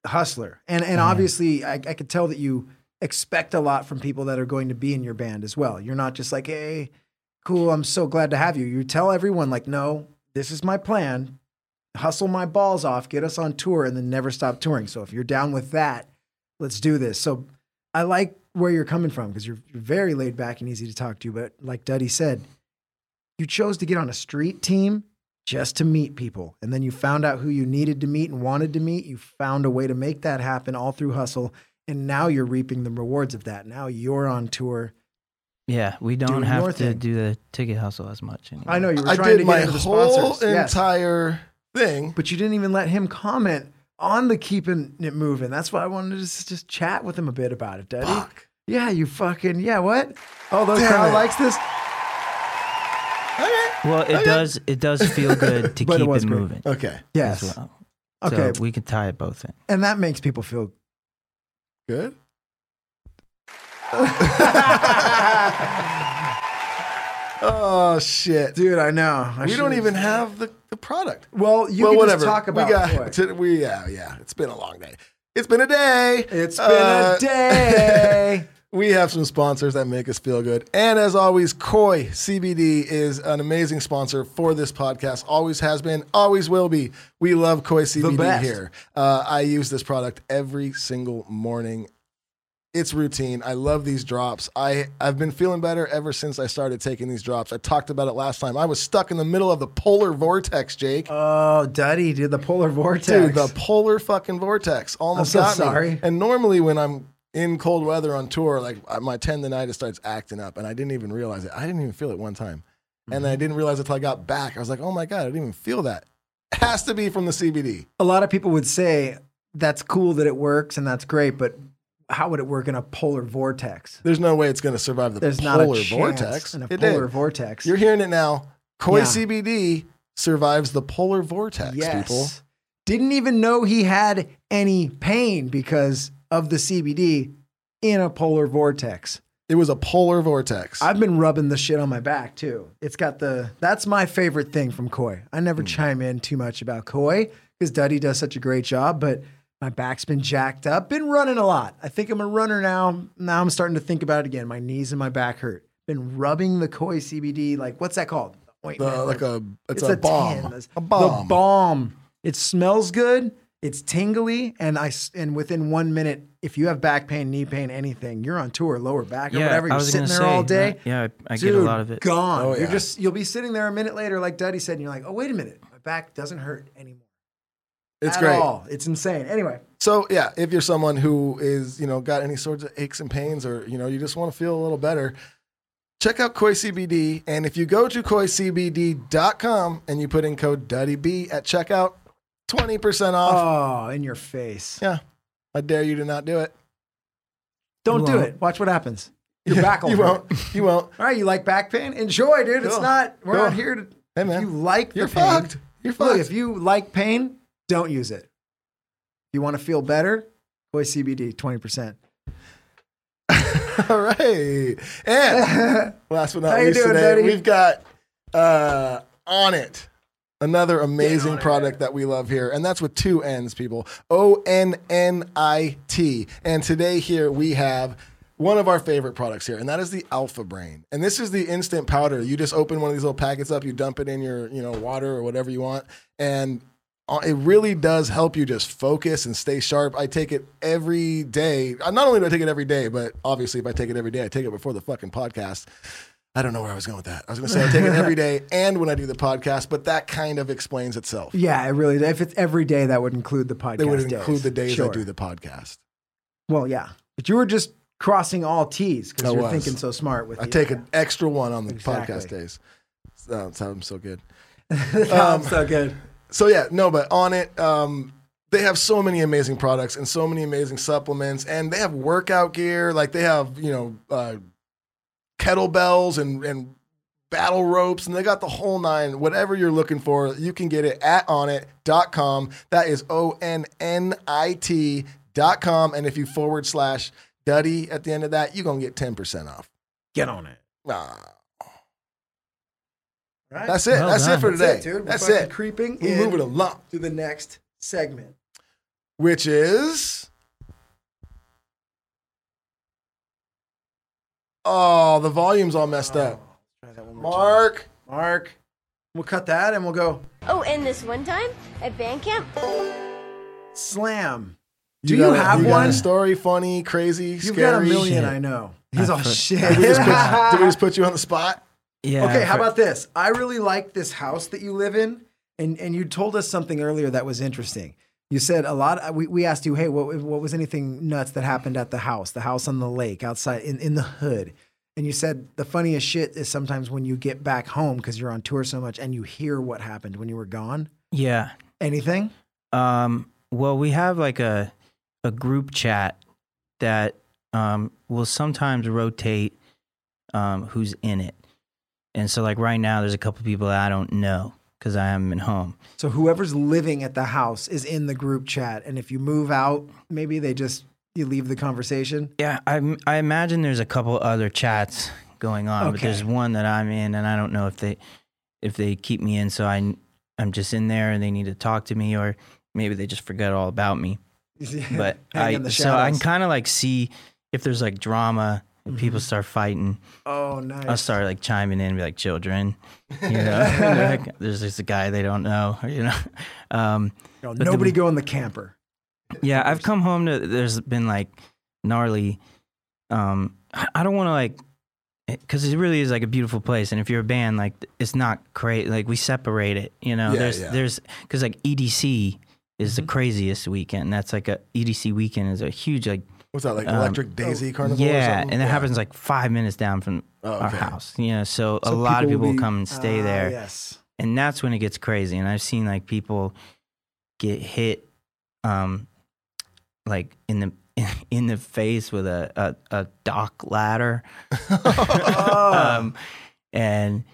hustler. And and obviously, I, I could tell that you expect a lot from people that are going to be in your band as well. You're not just like, hey, cool, I'm so glad to have you. You tell everyone like, no, this is my plan. Hustle my balls off, get us on tour, and then never stop touring. So if you're down with that let's do this. So I like where you're coming from because you're, very laid back and easy to talk to. But like Duddy said, you chose to get on a street team just to meet people. And then you found out who you needed to meet and wanted to meet. You found a way to make that happen all through hustle. And now you're reaping the rewards of that. Now you're on tour. Yeah, we don't have to thing. do the ticket hustle as much anymore. I know you were I trying did to my get into the whole sponsors. Yes. entire thing. but you didn't even let him comment on the keeping it moving. That's why I wanted to just, just chat with him a bit about it, Duddy. Fuck. Yeah, you fucking yeah. What? Oh, the Damn crowd it. likes this. Well, it does. It does feel good to But it keep it moving. Okay, Yes. As well. Okay, So we can tie it both in. and that makes people feel. Good. oh shit, Dude, I know. I we don't even have the, the product. Well, you well, can whatever. just talk about we got. T- we yeah yeah. It's been a long day. It's been a day. It's been Uh, a day. We have some sponsors that make us feel good. And as always, Koi CBD is an amazing sponsor for this podcast. Always has been, always will be. We love Koi CBD here. Uh, I use this product every single morning. It's routine. I love these drops. I, I've been feeling better ever since I started taking these drops. I talked about it last time. I was stuck in the middle of the polar vortex, Jake. oh, Duddy, dude, the polar vortex. Dude, the polar fucking vortex almost I'm so got me. And normally when I'm in cold weather on tour, like uh, my tendonitis starts acting up, and I didn't even realize it. I didn't even feel it one time, and Mm-hmm. then I didn't realize it until I got back. I was like, oh my god, I didn't even feel that. It has to be from the CBD. A lot of people would say that's cool that it works and that's great, but how would it work in a polar vortex? There's no way it's going to survive the polar vortex. There's not a polar vortex. in a It polar did. vortex. You're hearing it now. Koi Yeah. CBD survives the polar vortex, people. Didn't even know he had any pain because of the CBD in a polar vortex. It was a polar vortex. I've been rubbing the shit on my back too. It's got the that's my favorite thing from Koi. I never Hmm. chime in too much about Koi because Duddy does such a great job, but my back's been jacked up. Been running a lot. I think I'm a runner now. Now I'm starting to think about it again. My knees and my back hurt. Been rubbing the Koi CBD. Like what's that called? Ointment. the, like a it's, It's a, bomb. 10. A The bomb. bomb. It smells good. It's tingly, and I s- and within one minute, if you have back pain, knee pain, anything, you're on tour, lower back or Yeah, whatever. You're was sitting gonna there all day. uh, yeah, I- I Dude, get a lot of it. Gone. Oh, You're just you'll be sitting there a minute later, like Duddy said, and you're like, oh wait a minute, my back doesn't hurt anymore. It's at great. all. It's insane. Anyway, So yeah, if you're someone who is, you know, got any sorts of aches and pains or, you know, you just want to feel a little better, check out Koi CBD. And if you go to koicbd.com and you put in code DuddyB at checkout, 20% off. oh, in your face. Yeah. I dare you to not do it. Don't You do won't. it. Watch what happens. Your back will You hurt. won't. You won't. All right, you like back pain? Enjoy, dude. It's not. We're Cool. not here to. Hey, if man. you like You're the pain, fucked. You're Look, fucked. if you like pain, don't use it. If you want to feel better, Koi CBD, 20%. All right. And last but not How you least doing, today, Betty? we've got uh, Onnit, another amazing product that we love here. And that's with two N's, people. O N N I T. And today here we have one of our favorite products here, and that is the Alpha Brain. And this is the instant powder. You just open one of these little packets up, you dump it in your, you know, water or whatever you want, and uh, it really does help you just focus and stay sharp. I take it every day. Uh, Not only do I take it every day, but obviously if I take it every day, I take it before the fucking podcast. I don't know where I was going with that. I was going to say I take it every day and when I do the podcast, but that kind of explains itself. Yeah, it really. If it's every day, that would include the podcast. They would days. include the days I do the podcast. Well, yeah, but you were just crossing all T's because you're was. thinking so smart with. I take an extra one on the Exactly. podcast days. That sounds so good. um, so good. So yeah, no, but Onnit, um, they have so many amazing products and so many amazing supplements, and they have workout gear. Like they have, you know, uh, kettlebells and and battle ropes, and they got the whole nine. Whatever you're looking for, you can get it at onnit.com. That is O N N I T dot com. And if you forward slash Duddy at the end of that, you're gonna get ten percent off. Get on it. Ah, Right? that's it. Well that's done. it for That's today. it, dude. That's it. Creeping We in move it along, to the next segment. which is. Oh, the volume's all messed up. Try that one more time. Mark. Mark. We'll cut that and we'll go Oh, and this one time at band camp, slam. Do you, got a- have you got one? a story, funny, crazy, You've scary? got a million, Shit. I know. He's all for- shit. Did we, just put, did we just put you on the spot? Yeah. okay, how for- about this? I really like this house that you live in, and and you told us something earlier that was interesting. You said a lot. We, we asked you, hey, what what was anything nuts that happened at the house, the house on the lake, outside in in the hood? And you said the funniest shit is sometimes when you get back home because you're on tour so much and you hear what happened when you were gone. Yeah. Anything? Um, well, we have like a a group chat that um, will sometimes rotate um, who's in it, and so like right now, there's a couple people that I don't know because I haven't been home. So whoever's living at the house is in the group chat, and if you move out, maybe they just you leave the conversation. Yeah, I I imagine there's a couple other chats going on, but there's one that I'm in, and I don't know if they if they keep me in, so I I'm just in there and they need to talk to me, or maybe they just forget all about me. But I so I can kind of like see if there's like drama and people Mm-hmm. start fighting. oh nice. I'll start like chiming in and be like, children, you know, like, there's just a guy they don't know, you know. Um, No, the- nobody go in the camper. yeah, I've come home to, there's been like gnarly, um, I I don't want to like, because it really is like a beautiful place. And if you're a band, like it's not great. Like we separate it, you know, Yeah, there's, yeah. there's, because like EDC is Mm-hmm. the craziest weekend. That's like a EDC weekend is a huge, like What's that like? Um, Electric Daisy Carnival? or yeah, and it happens like five minutes down from Oh, our house. You know, so, a So lot of people will people be- come and stay Ah, there, Yes. and that's when it gets crazy. And I've seen like people get hit, um, like in the in the face with a a, a dock ladder, um, and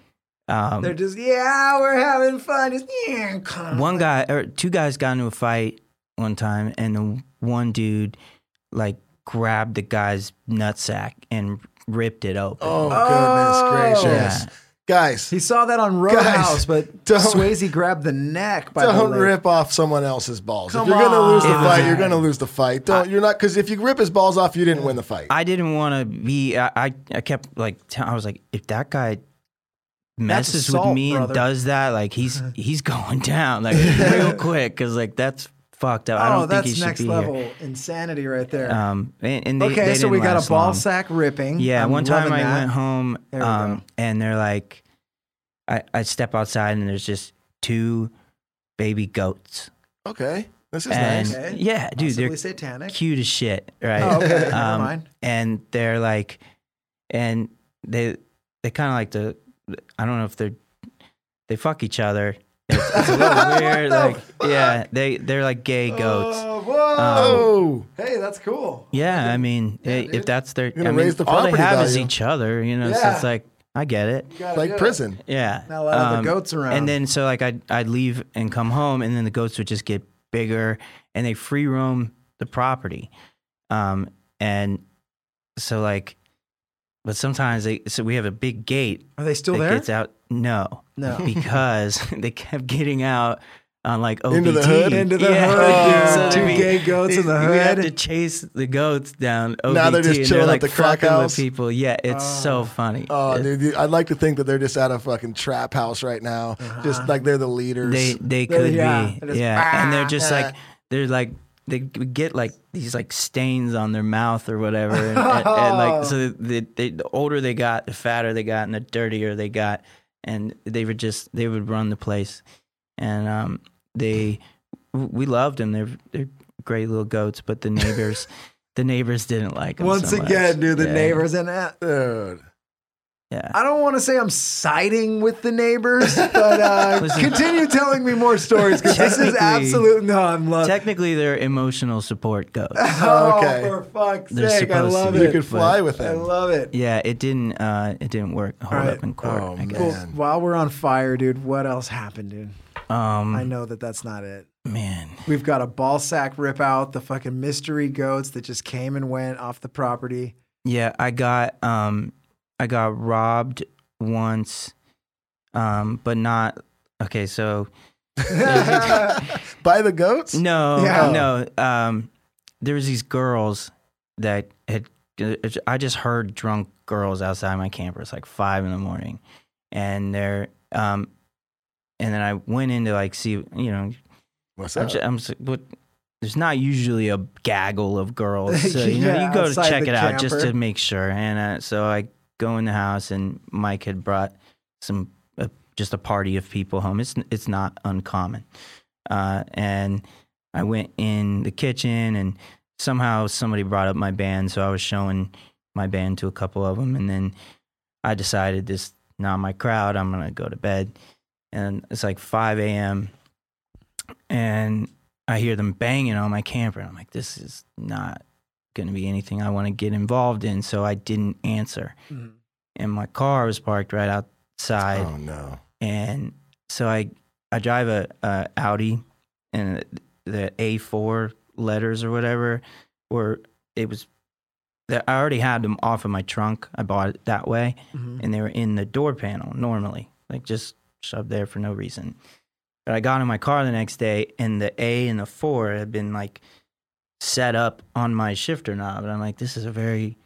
um, They're just yeah, we're having fun. Just, yeah, one guy or two guys got into a fight one time and the one dude like grabbed the guy's nutsack and ripped it open. Oh, Oh. goodness gracious. Yeah. Guys, He saw that on Roadhouse, but don't- Swayze grabbed the neck. By the don't leg. rip off someone else's balls. Come if you're gonna lose the on. fight, you're gonna lose the fight. Don't you're not because if you rip his balls off, you didn't win the fight. I didn't want to be I, I I kept like t- I was like if that guy messes assault, with me brother. and does that like he's he's going down like real quick cuz like that's fucked up. I Oh, don't think that's he should next level here. insanity right there. Um and, and they, okay, they so didn't we got a ball long. sack ripping. Yeah, I'm one time I that. went home we um, and they're like, I, I step outside and there's just two baby goats. okay, this is and nice. Okay. yeah, dude, Possibly they're satanic. cute as shit, right? Oh, okay, never Um, mind. And they're like, and they they kind of like to, I don't know if they're they fuck each other. It's, it's a little weird, like yeah, they they're like gay goats. Oh, whoa! Oh, hey, that's cool. Yeah, I mean, dude. if that's their, I mean, raise the all they property have is each other, you know. So it's like I get it. You gotta like it. prison. Yeah. Not a lot of the goats around. And then so like I'd I'd leave and come home and then the goats would just get bigger and they free roam the property. Um and so like but sometimes they so we have a big gate Are they still that there? gets out no. No. Because they kept getting out on like OBT. Into the hood? Into the Yeah. hood, dude. So Two we- gay goats in the hood. We have to chase the goats down. OBT, Now they're just and chilling at like the crack house? with people. Yeah, it's so funny. Oh, It- dude, I'd like to think that they're just at a fucking trap house right now, just like they're the leaders. They they They're- could yeah, be, just, yeah, and they're "Ah, just ah." like they're like they would get like these like stains on their mouth or whatever, and, and- and, like so the, they, the older they got, the fatter they got, and the dirtier they got, and they would just they would run the place, and um they we loved them. They're they're great little goats, but the neighbors. The neighbors didn't like them. Once so again, dude, the Yeah, neighbors and that. Dude. Yeah, I don't want to say I'm siding with the neighbors, but uh, Listen. continue telling me more stories because this is Technically- absolute. No, I'm loving. technically they're emotional support goats. Oh, Okay. for fuck's They're sake! I supposed to love be. You could fly with it. I them. love it. Yeah, it didn't. Uh, it didn't work. Hold Alright. up in court. Oh, I guess. Cool. Man. While we're on fire, dude, what else happened, dude? Um, I know that that's not it. man. We've got a ball sack rip out, the fucking mystery goats that just came and went off the property. Yeah, I got um, I got robbed once, um, but not. Okay, so By the goats? no, Yeah. no. Um, there was these girls that had. I just heard drunk girls outside my camper. It's like five in the morning, and they're um, and then I went in to like see, you know, What's I'm, just, I'm just, what, there's not usually a gaggle of girls. So, you know, you go to check it out just to make sure. And uh, so I go in the house, and Mike had brought some, uh, just a party of people home. It's it's not uncommon. Uh, and I went in the kitchen, and somehow somebody brought up my band, so I was showing my band to a couple of them, and then I decided this not my crowd. I'm gonna go to bed, and it's like 5 a.m and I hear them banging on my camper. And I'm like, this is not going to be anything I want to get involved in. So I didn't answer. Mhm. And my car was parked right outside. oh no. And so I, I drive a, a Audi and the A4 letters or whatever, were, it was, that I already had them off of my trunk. I bought it that way Mhm. and they were in the door panel normally, like just shoved there for no reason. But I got in my car the next day, and the A and the four had been like set up on my shifter knob, and I'm like, this is a very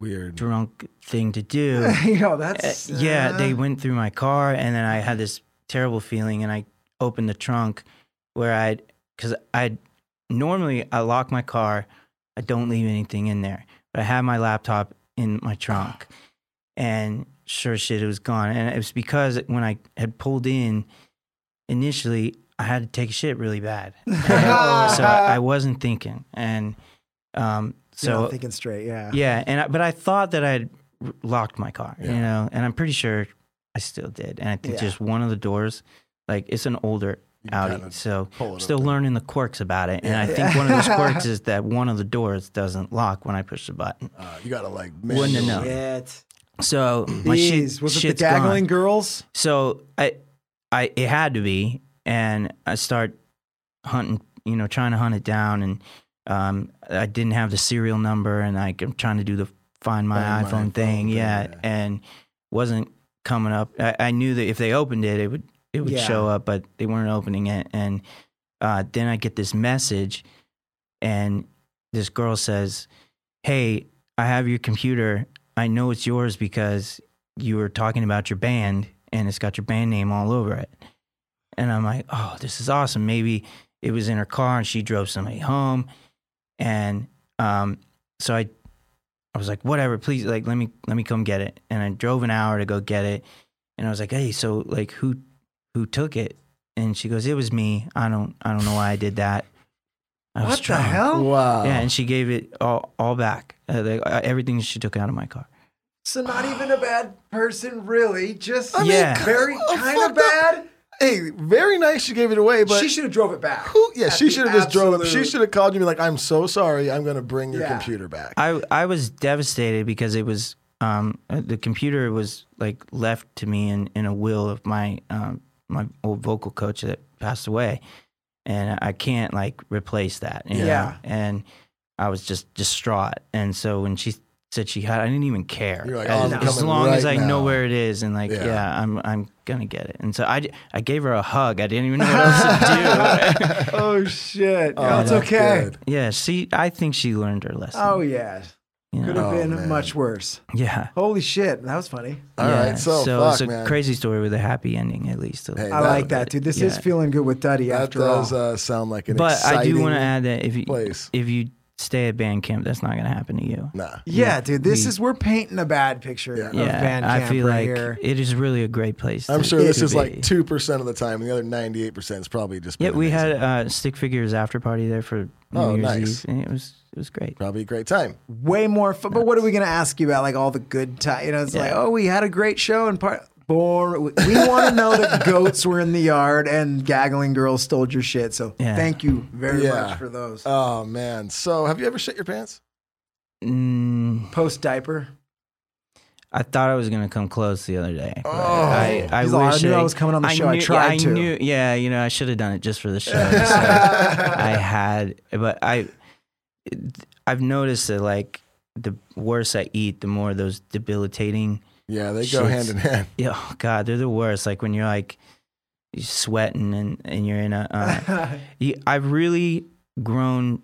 Weird. drunk thing to do. Yo, Uh, that's yeah, uh, they went through my car, and then I had this terrible feeling, and I opened the trunk where I'd, because I normally I lock my car, I don't leave anything in there, but I had my laptop in my trunk, and sure shit, it was gone, and it was because when I had pulled in initially, I had to take a shit really bad, And so I, I wasn't thinking, and um, So You're not thinking straight. Yeah. yeah, and I, but I thought that I'd locked my car, you know, and I'm pretty sure I still did. And I think Yeah. just one of the doors, like it's an older Audi, kinda so still open. learning the quirks about it. And I think one of those quirks is that one of the doors doesn't lock when I push the button. Uh, you gotta like Wouldn't have manually- known. Shit. So my shit, was it the shit's gone. Girls? So I, I, it had to be, and I start hunting, you know, trying to hunt it down, and um, I didn't have the serial number, and I, am trying to do the find my Find My iPhone thing, thing, yeah, yeah. and wasn't coming up. I, I knew that if they opened it, it would it would Yeah. show up, but they weren't opening it, and uh, then I get this message, and this girl says, "Hey, I have your computer. I know it's yours because you were talking about your band and it's got your band name all over it. And I'm like, oh, this is awesome. Maybe it was in her car and she drove somebody home. And um, so I, I was like, whatever, please, like, let me let me come get it. And I drove an hour to go get it. And I was like, hey, so like, who who took it? And she goes, it was me. I don't I don't know why I did that. I was What the hell? Wow. Yeah, and she gave it all all back. Uh, like, uh, everything she took out of my car. So not even a bad person, really. Just I mean, Yeah. very oh, kind of bad. Hey, very nice. She gave it away, but she should have drove it back. who? Yeah, At she should have just drove it. She absolute- should have called you and be like, "I'm so sorry. I'm going to bring your Yeah. computer back." I I was devastated because it was um uh, the computer was like left to me in in a will of my um my old vocal coach that passed away, and I can't like replace that. you know? Yeah. and I was just distraught. And so when she said she had, I didn't even care. You're like, as, "Oh, I'm as coming long as right I know where it is, and like Yeah. yeah. I'm I'm gonna get it. And so I I gave her a hug. I didn't even know what else to do. oh shit! Oh, it's okay. good. yeah, she I think she learned her lesson. Oh yeah, you know? could have Oh, been man. much worse. yeah. Holy shit, that was funny. All right, so, it's fuck, a man. crazy story with a happy ending, at least. Hey, I that- like that, dude. This is feeling good with Duddy That after does all. uh, sound like an but I do want to add that if you place. if you stay at band camp, that's not going to happen to you. Nah. yeah, dude, this we- is we're painting a bad picture Yeah. of Yeah, Van I Camp feel right like here. it is really a great place. I'm to- sure this to is be. like two percent of the time, and the other ninety-eight percent is probably just. Yeah, we amazing. had uh, Stick Figures after party there for New Oh, Year's nice. Eve, and it was it was great. probably a great time. Way more fun. But what are we gonna ask you about? Like all the good time? You know, it's like, oh, we had a great show and part. Bore. We, we want to know that goats were in the yard and gaggling girls stole your shit. So Yeah. thank you very Yeah. much for those. Oh man. So, have you ever shit your pants? Mm, Post diaper. I thought I was going to come close the other day. Oh. I, I He's all, I knew I was coming on the show. I knew, tried I to. Knew, yeah, you know, I should have done it just for the show. so I had, but I, I've noticed that like the worse I eat, the more those debilitating. Yeah, they go Shits. hand in hand. Yeah, oh God, they're the worst. Like when you're like you're sweating and and you're in a. Uh, you, I've really grown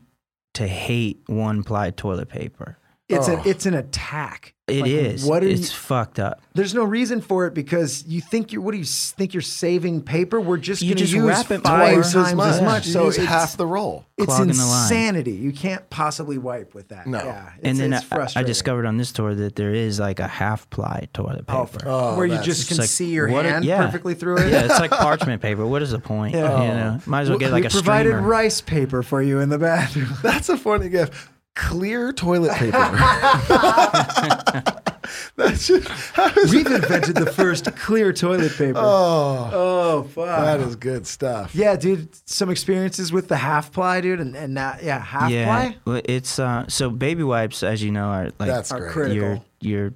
to hate one ply toilet paper. It's Oh. a it's an attack. It Like, is. What are it's you? fucked up. There's no reason for it because you think you're. What do you think you're saving paper? We're just You going to just use wrap it five more. times Twice as much. much. You So use it's half the roll. it's Clogging the line. insanity. You can't possibly wipe with that. No. Yeah, it's, and then it's I, I discovered on this tour that there is like a half ply toilet Oh, paper. Oh, where you just can like, see your what a- hand yeah. perfectly through it. yeah, it's like parchment paper. What is the point? Yeah. You know, might as well get like we a provided streamer. rice paper for you in the bathroom. That's a funny gift. Clear toilet paper. That's just We've invented the first clear toilet paper. Oh, Oh fuck! that is good stuff. yeah, dude. Some experiences with the half ply, dude, and and now yeah, half yeah, ply well, it's uh, so baby wipes, as you know, are like That's are critical. your your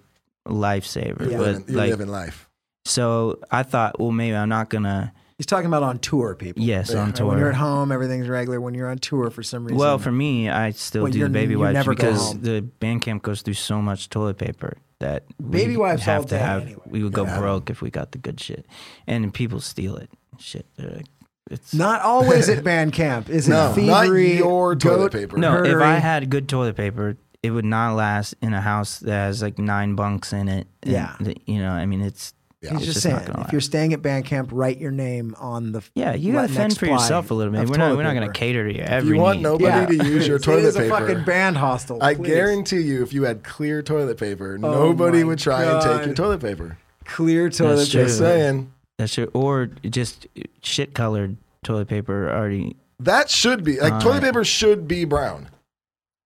lifesaver. You're, Yeah. But living, you're like, living life. so I thought, well, maybe I'm not gonna. He's talking about on tour, people. Yes, on tour. When you're at home, everything's regular. When you're on tour, for some reason, Well, for me, I still Well, do the baby wipes never because the band camp goes through so much toilet paper that Baby wipes have to have. anyway. We would go Yeah. broke if we got the good shit, and people steal it. Shit, they're like, it's not always at band camp. Is it No, not thievery? your toilet goat paper. no. If? I had good toilet paper, it would not last in a house that has like nine bunks in it. and Yeah. the- you know, I mean, it's Yeah. He's it's just just saying, if you're staying at Bandcamp, write your name on the. yeah, you gotta fend for yourself a little bit. We're not we're not gonna cater to your If you want need. nobody Yeah. to use your It toilet is a fucking band hostel. I please. guarantee you, if you had clear toilet paper, Oh nobody would try and take your toilet paper. clear toilet That's paper. Just saying. That's true. Or just shit colored toilet paper already. That should be like All toilet right. paper should be brown.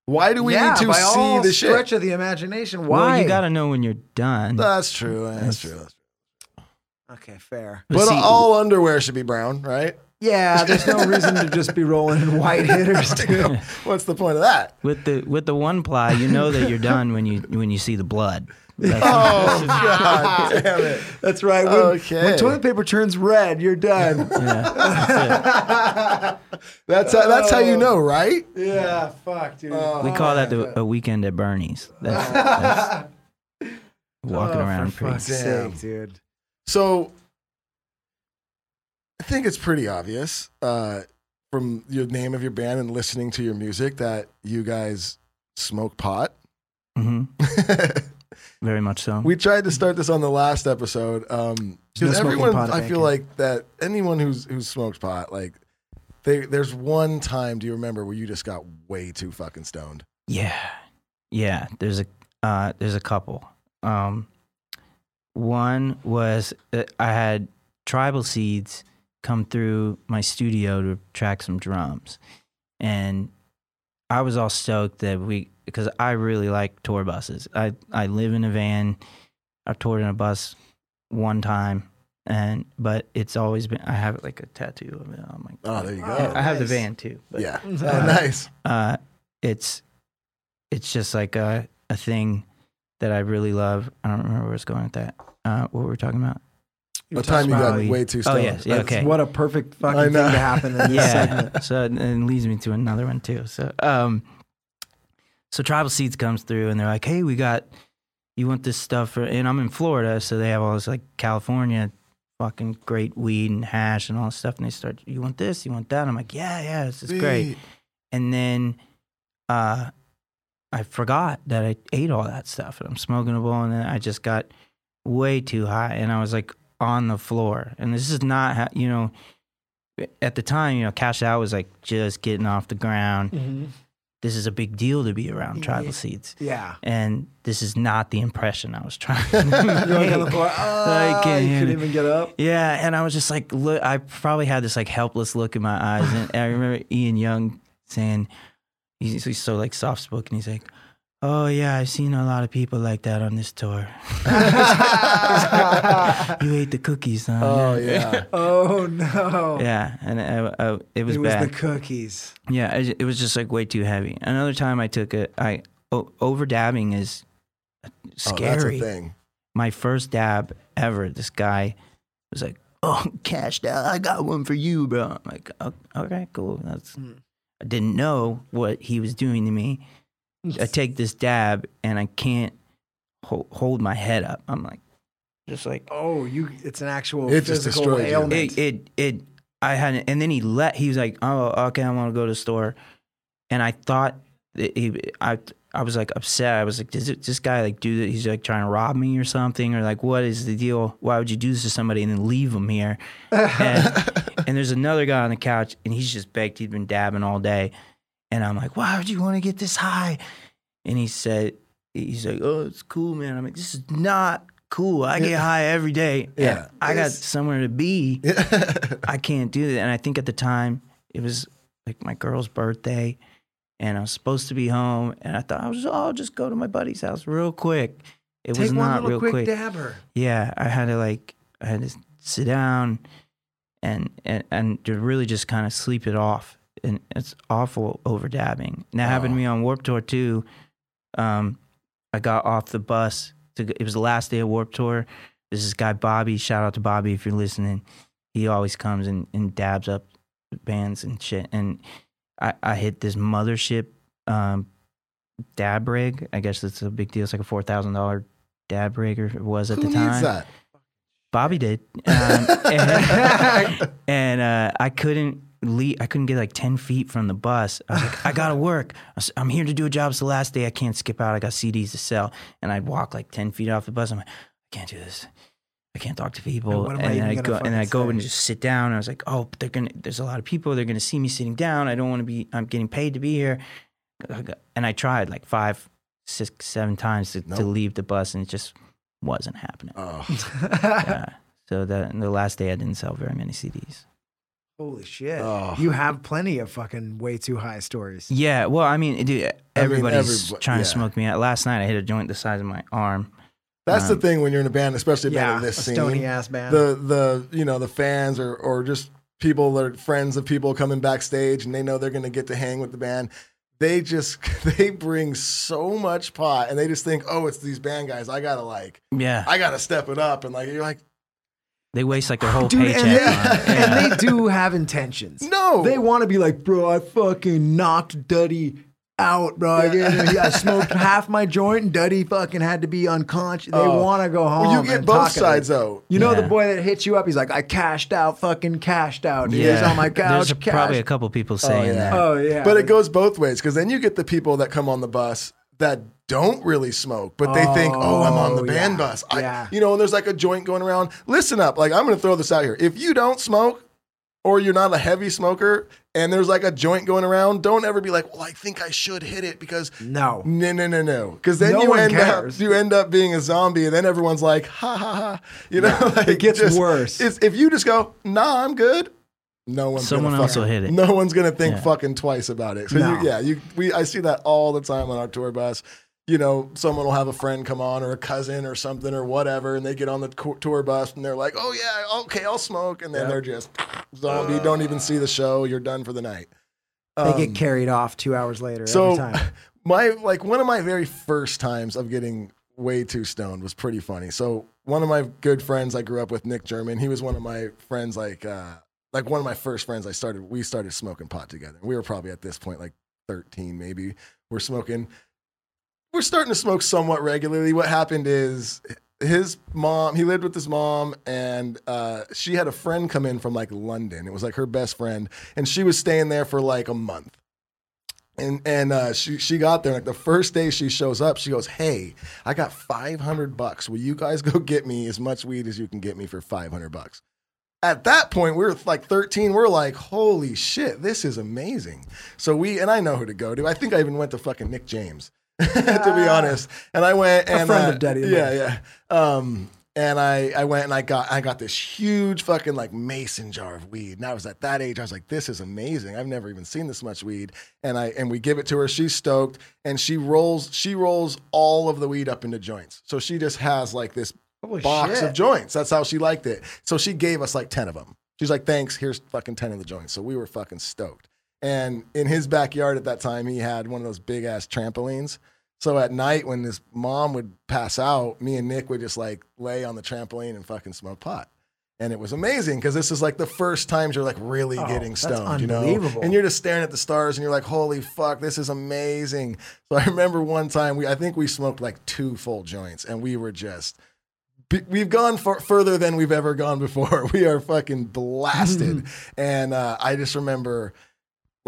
Why do we yeah, need to by see all the shit? stretch of the imagination. Why? Well, you got to know when you're done. That's true. That's true. That's true. Okay, fair. But But see- all underwear should be brown, right? Yeah, there's no reason to just be rolling in white hitters. Dude. What's the point of that? with the with the one ply, you know that you're done when you when you see the blood. That's- Oh God damn it! That's right. When, Okay. when toilet paper turns red, you're done. yeah. That's how, that's how you know, oh. right? yeah, fuck, dude. Oh, we call that the, a weekend at Bernie's. That's, that's oh, walking Oh, around for pretty. fuck's Damn. sake, dude. So I think it's pretty obvious uh, from your name of your band and listening to your music that you guys smoke pot. hmm Very much so. we tried to start this on the last episode um, no everyone, pot I feel like that anyone who's who's smoked pot, like they, there's one time. Do you remember where you just got way too fucking stoned? Yeah, yeah. There's a uh, there's a couple. Um, one was uh, I had tribal seeds come through my studio to track some drums, and I was all stoked that we because I really like tour buses. I I live in a van. I've toured in a bus one time, and but it's always been I have like a tattoo of it on my. Oh, there you go. Oh, I have the van too. But yeah, Oh, nice. uh, it's it's just like a, a thing that I really love. I don't remember where it's going with that. Uh, what were we talking about? The time you got about- way too Oh, stoned. yes, yeah, okay. What a perfect I fucking thing know. to happen in this yeah. segment. so and it leads me to another one too. So um, so Tribal Seeds comes through and they're like, hey, we got you want this stuff for, and I'm in Florida, so they have all this like California fucking great weed and hash and all this stuff, and they start, you want this, you want that? I'm like, yeah, yeah, this is great. And then uh, I forgot that I ate all that stuff, and I'm smoking a bowl, and then I just got way too high, and I was like on the floor, and this is not, how, you know, at the time, you know, Cash Out was like just getting off the ground. Mm-hmm. This is a big deal to be around mm-hmm. tribal Yeah. seeds, Yeah. and this is not the impression I was trying. You're on the to floor. make. Oh, can't you couldn't even get up. Yeah, and I was just like, look, I probably had this like helpless look in my eyes, and I remember Ian Young saying, he's, he's so like soft spoken. He's like, "Oh yeah, I've seen a lot of people like that on this tour. you ate the cookies, huh? Oh yeah. Oh no. Yeah, and I, I, it was it was bad. the cookies. Yeah, it, it was just like way too heavy. Another time I took it, I o- over dabbing is Oh, that's a scary. thing. My first dab ever. This guy was like, "Oh, cashed out. I got one for you, bro." I'm like, "Oh, "Okay, cool." That's. Hmm. I didn't know what he was doing to me. I take this dab and I can't ho- hold my head up. I'm like, just like Oh, you it's an actual It just physical destroyed ailment. it, it, it, I had, and then he let, he was like, oh, okay, I want to go to the store. And I thought, that he, I, I was like upset. I was like, does it, this guy like do that? He's like trying to rob me or something? Or like, what is the deal? Why would you do this to somebody and then leave him here? And, and there's another guy on the couch and he's just baked. He'd been dabbing all day. And I'm like, why would you want to get this high? And he said, he's like, oh, it's cool, man. I'm like, this is not cool. I get high every day. Yeah. I got somewhere to be. I can't do that. And I think at the time it was like my girl's birthday and I was supposed to be home. And I thought I was, oh, I'll just go to my buddy's house real quick. It Take was not real quick quick. dabber. Yeah. I had to like, I had to sit down and, and, and to really just kind of sleep it off. And it's awful over dabbing. And that happened to me on Warp Tour too. Um, I got off the bus. To, it was the last day of Warp Tour. There's this guy, Bobby. Shout out to Bobby if you're listening. He always comes and, and dabs up bands and shit. And I, I hit this mothership um, dab rig. I guess it's a big deal. It's like a $4,000 dab rig, or it was at Who the time. needs that? Bobby did, um, and, and, uh, I couldn't leave. I couldn't get like ten feet from the bus. I was like, I gotta work. I'm here to do a job. It's the last day. I can't skip out. I got CDs to sell, and I'd walk like ten feet off the bus. I'm like, I can't do this. I can't talk to people. And what I and then I go and then I go and just sit down. And I was like, oh, they're gonna. There's a lot of people. They're gonna see me sitting down. I don't want to be. I'm getting paid to be here. And I tried like five, six, seven times to, to leave the bus, and it just wasn't happening. Oh, Yeah. So that the last day I didn't sell very many CDs. Holy shit! Oh. You have plenty of fucking way too high stories. Yeah, well, I mean, dude, everybody's everybo- trying yeah. to smoke me out. Last night, I hit a joint the size of my arm. That's the Um, thing when you're in a band, especially a band Yeah, of a this scene. stony ass band. The the you know the fans or or just people that are friends of people coming backstage and they know they're gonna get to hang with the band. They just they bring so much pot and they just think, oh, it's these band guys. I gotta like Yeah, I gotta step it up and like you're like they waste like their whole Dude, paycheck. and they. Yeah. and they do have intentions. no. They want to be like, bro, I fucking knocked Duddy out, bro. I, I smoked half my joint and Duddy fucking had to be unconscious. They Oh. want to go home. well, you get both sides it. though. You know the boy that hits you up? He's like, I cashed out, fucking cashed out. Dude. yeah, He's on my couch. There's a- probably a couple people oh, saying yeah. that. Oh yeah. But it goes both ways because then you get the people that come on the bus that don't really smoke, but they think, "Oh, I'm on the Oh, band yeah. bus." I, Yeah. You know, and there's like a joint going around. Listen up, like I'm going to throw this out here. If you don't smoke, or you're not a heavy smoker, and there's like a joint going around, don't ever be like, "Well, I think I should hit it," because no. no, no, no, no. Because then No you end cares. up you end up being a zombie, and then everyone's like, "Ha ha ha!" You know, like, it gets worse. It's, if you just go, "Nah, I'm good," no one's Someone gonna else fucking- will hit it. No one's gonna think Yeah. fucking twice about it. So No. you, yeah, you we I see that all the time on our tour bus. You know, someone will have a friend come on or a cousin or something or whatever, and they get on the tour bus and they're like, "Oh yeah, okay, I'll smoke," and then they're just zombie. don't even see the show. You're done for the night. They Um, get carried off two hours later so every time. my like one of my very first times of getting way too stoned was pretty funny. So one of my good friends I grew up with, Nick German, he was one of my friends like uh like one of my first friends I started we started smoking pot together. We were probably at this point like 13 maybe. We're smoking we're starting to smoke somewhat regularly. What happened is his mom, he lived with his mom, and uh, she had a friend come in from like London. It was like her best friend, and she was staying there for like a month. And and uh, she she got there like the first day she shows up, she goes, "Hey, I got five hundred bucks. Will you guys go get me as much weed as you can get me for five hundred bucks?" At that point, we were like thirteen. We're like, "Holy shit, this is amazing!" So we and I know who to go to. I think I even went to fucking Nick James, to be honest. And I went and friend uh, of Daddy Yeah, Love. yeah. Um, and I, I went and I got I got this huge fucking like mason jar of weed. And I was at that age, I was like, this is amazing. I've never even seen this much weed. And I and we give it to her. She's stoked, and she rolls she rolls all of the weed up into joints. So she just has like this Holy box shit. of joints. That's how she liked it. So she gave us like ten of them. She's like, thanks. Here's fucking ten of the joints. So we were fucking stoked. And in his backyard at that time, he had one of those big ass trampolines. So at night, when his mom would pass out, me and Nick would just like lay on the trampoline and fucking smoke pot. And it was amazing because this is like the first times you're like really Oh, getting stoned, you know? And you're just staring at the stars and you're like, holy fuck, this is amazing. So I remember one time we, I think we smoked like two full joints and we were just, we've gone for, further than we've ever gone before. We are fucking blasted. and uh, I just remember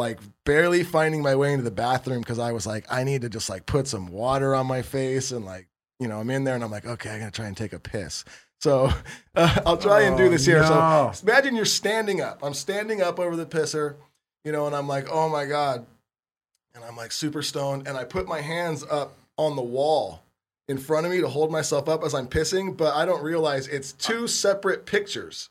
like barely finding my way into the bathroom because I was like, I need to just like put some water on my face and like, you know, I'm in there and I'm like, okay, I'm gonna try and take a piss. So uh, I'll try and do this here. no. So imagine you're standing up. I'm standing up over the pisser, you know, and I'm like, oh my God. And I'm like super stoned. And I put my hands up on the wall in front of me to hold myself up as I'm pissing, but I don't realize it's two separate pictures.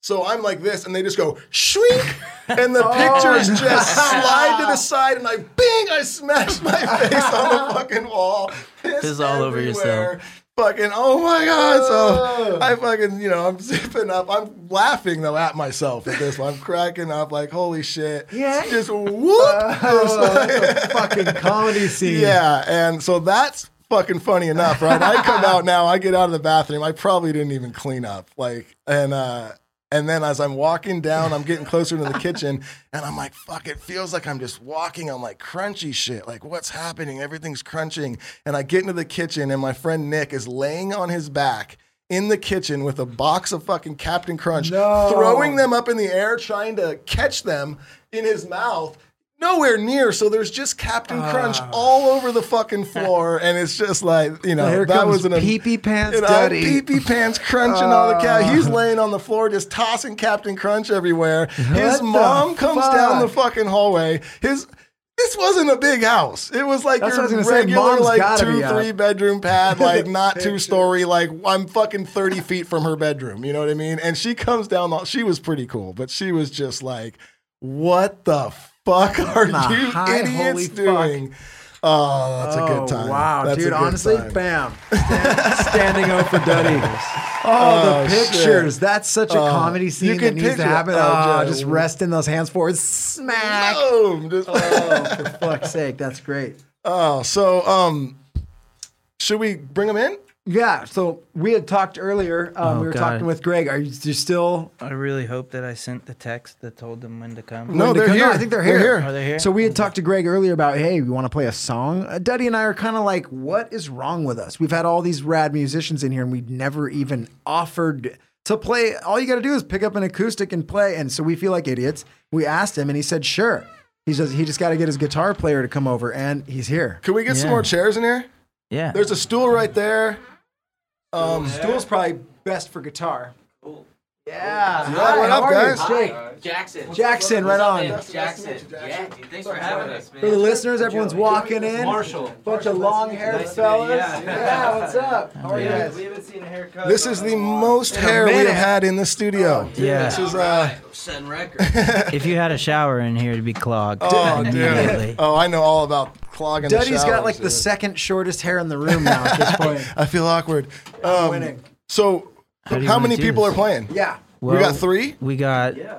So I'm like this, and they just go shrink, and the pictures just slide to the side, and I bing, I smash my face on the fucking wall. Piss, Piss all over yourself. Fucking, oh my god! So I fucking, you know, I'm zipping up. I'm laughing though at myself at this one. I'm cracking up, like holy shit! Yeah. just whoop. Oh, that's a fucking comedy scene. Yeah, and so that's fucking funny enough, right? I come out now, I get out of the bathroom. I probably didn't even clean up. Like, and uh and then as I'm walking down, I'm getting closer to the kitchen, and I'm like, fuck, it feels like I'm just walking on like crunchy shit. Like, what's happening? Everything's crunching. And I get into the kitchen, and my friend Nick is laying on his back in the kitchen with a box of fucking Captain Crunch, No. throwing them up in the air, trying to catch them in his mouth. Nowhere near, so there's just Captain Crunch ah. all over the fucking floor, and it's just like you know that was an pee-pee pants Duddy. pee-pee pants crunching all the ah. cat. He's laying on the floor just tossing Captain Crunch everywhere. His mom comes fuck? down the fucking hallway. His this wasn't a big house. It was like That's your was say. regular like two, three bedroom pad, like not two story. Like I'm fucking thirty feet from her bedroom. You know what I mean? And she comes down. The, she was pretty cool, but she was just like, "What the fuck are you high idiots fuck. doing?" Oh, that's a Oh, good time. Wow, That's dude. Honestly, time. bam. Stand- standing up for Duddy. Oh, Oh, the shit. pictures. That's such a Oh, comedy scene that needs to happen. oh, Oh, just resting those hands forward. Smack. Boom. Just- Oh, for fuck's sake. That's great. oh, so um, should we bring them in? Yeah. So we had talked earlier. Um, Oh, we were God. talking with Greg. Are you, you still? I really hope that I sent the text that told them when to come. No, when they're come? here. I think they're They're here. here. Are they here? So we had talked to Greg earlier about, hey, we want to play a song. Uh, Duddy and I are kind of like, what is wrong with us? We've had all these rad musicians in here, and we never even offered to play. All you got to do is pick up an acoustic and play. And so we feel like idiots. We asked him, and he said, sure. He says he just got to get his guitar player to come over, and he's here. Can we get some more chairs in here? Yeah. There's a stool right there. Um, Stool's probably best for guitar. Cool. Yeah. Yeah, Hi, what up, guys? Jake. Jackson. Jackson, right on. Jackson. Yeah, dude, thanks for having us, man. For the listeners, everyone's walking in. Marshall. Bunch of long-haired Nice to meet you. fellas. Yeah. Yeah, what's up? How are you guys? we haven't seen a haircut. this is the most hair we have had in the studio. Yeah. This is uh setting record. if you had a shower in here, it'd be clogged. oh immediately. dude. Oh, I know all about clogging. the Duddy's got showers, like the second shortest hair in the room now at this point. I feel awkward. Um, winning. So, How do you how wanna many do people this? are playing? Yeah. we got three. We got. yeah,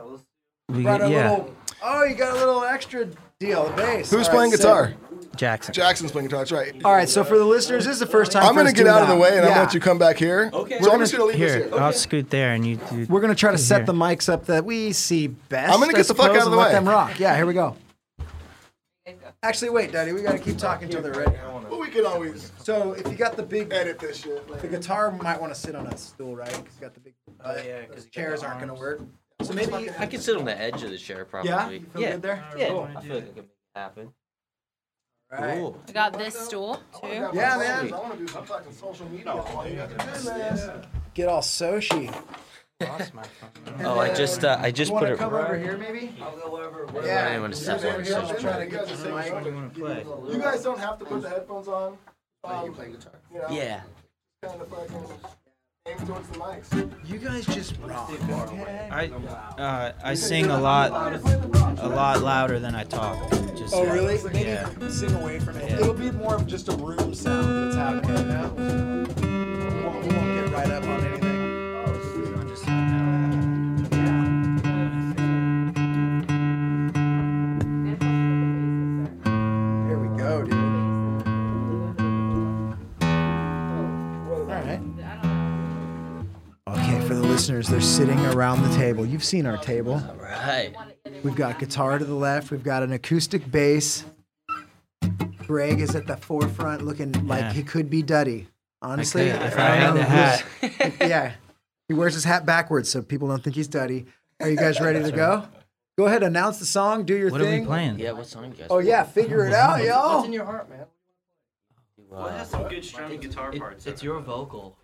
We Brought got a yeah. little. Oh, you got a little extra deal, the bass. Who's All playing right, guitar? Jackson. Jackson's playing guitar. That's right. All right, so for the listeners, this is the first time. I'm for gonna us get doing out of the that. way and I'm Yeah. gonna let you come back here. Okay. So I'm just gonna leave Here, this here. I'll scoot there, and you do. We're gonna try to set Here. the mics up that we see best. I'm gonna I get the fuck suppose, out of the and let them rock. Yeah, here we go. Actually, wait, Duddy, we gotta keep talking till they're ready. But we can always So if you got the big, edit this shit. the guitar might want to sit on a stool, right? Because you got the big. Oh, yeah, 'cause those you got chairs the aren't gonna arms. work. So maybe. I can sit on the edge of the chair, probably. Yeah, you feel yeah. good there. Yeah, Cool. I feel like I can make it happen. Right. Cool. I got this stool too. Yeah, man. I want to do some fucking social media while you guys are doing this. Get all socially. Lost my phone. Oh, I just uh, I just You put it. come over here, maybe? I'll go over. Yeah. I didn't want to step Over on I'm such trying to get the same What do you want to play? You guys don't have to put the headphones on. Um, you know, Yeah. kind of fucking towards the mics. You guys just rock. I uh, I sing a lot, a lot louder than I talk. Just Oh, really? Maybe Yeah. sing away from it. Yeah. It'll be more of just a room sound that's happening now. We won't, we won't get right up on anything. Sitting around the table. You've seen our table. Right. We've got guitar to the left. We've got an acoustic bass. Greg is at the forefront, looking like he could be Duddy. Honestly, could, I I had the know hat. yeah, he wears his hat backwards so people don't think he's Duddy. Are you guys ready to go? Go ahead, announce the song, do your What are thing. we playing? Yeah. What song you guys? Oh yeah, figure it out, y'all. What's in your heart, man? it has some good strumming guitar parts. it's your vocal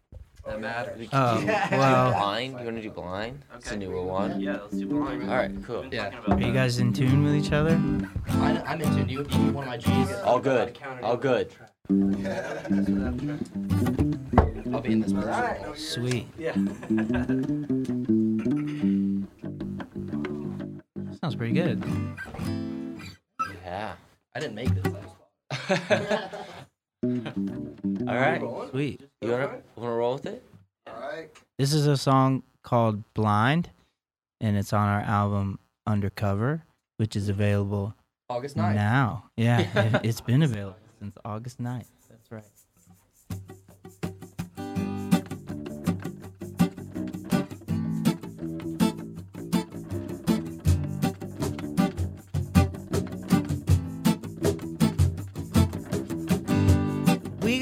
that matters. Oh do well, blind. You want to do blind? It's a newer one. Yeah, let's do blind. All right. Cool. Yeah. are you guys in tune with each other? I, I'm into you. You need one of my G's. All good. All good. I'll be in this position. Sweet. Yeah. Sounds pretty good. Yeah. I didn't make this. All right. Sweet. You wanna wanna roll with it? All right. This is a song called Blind, and it's on our album Undercover, which is available August 9th. now. Yeah, it, it's been available since August 9th.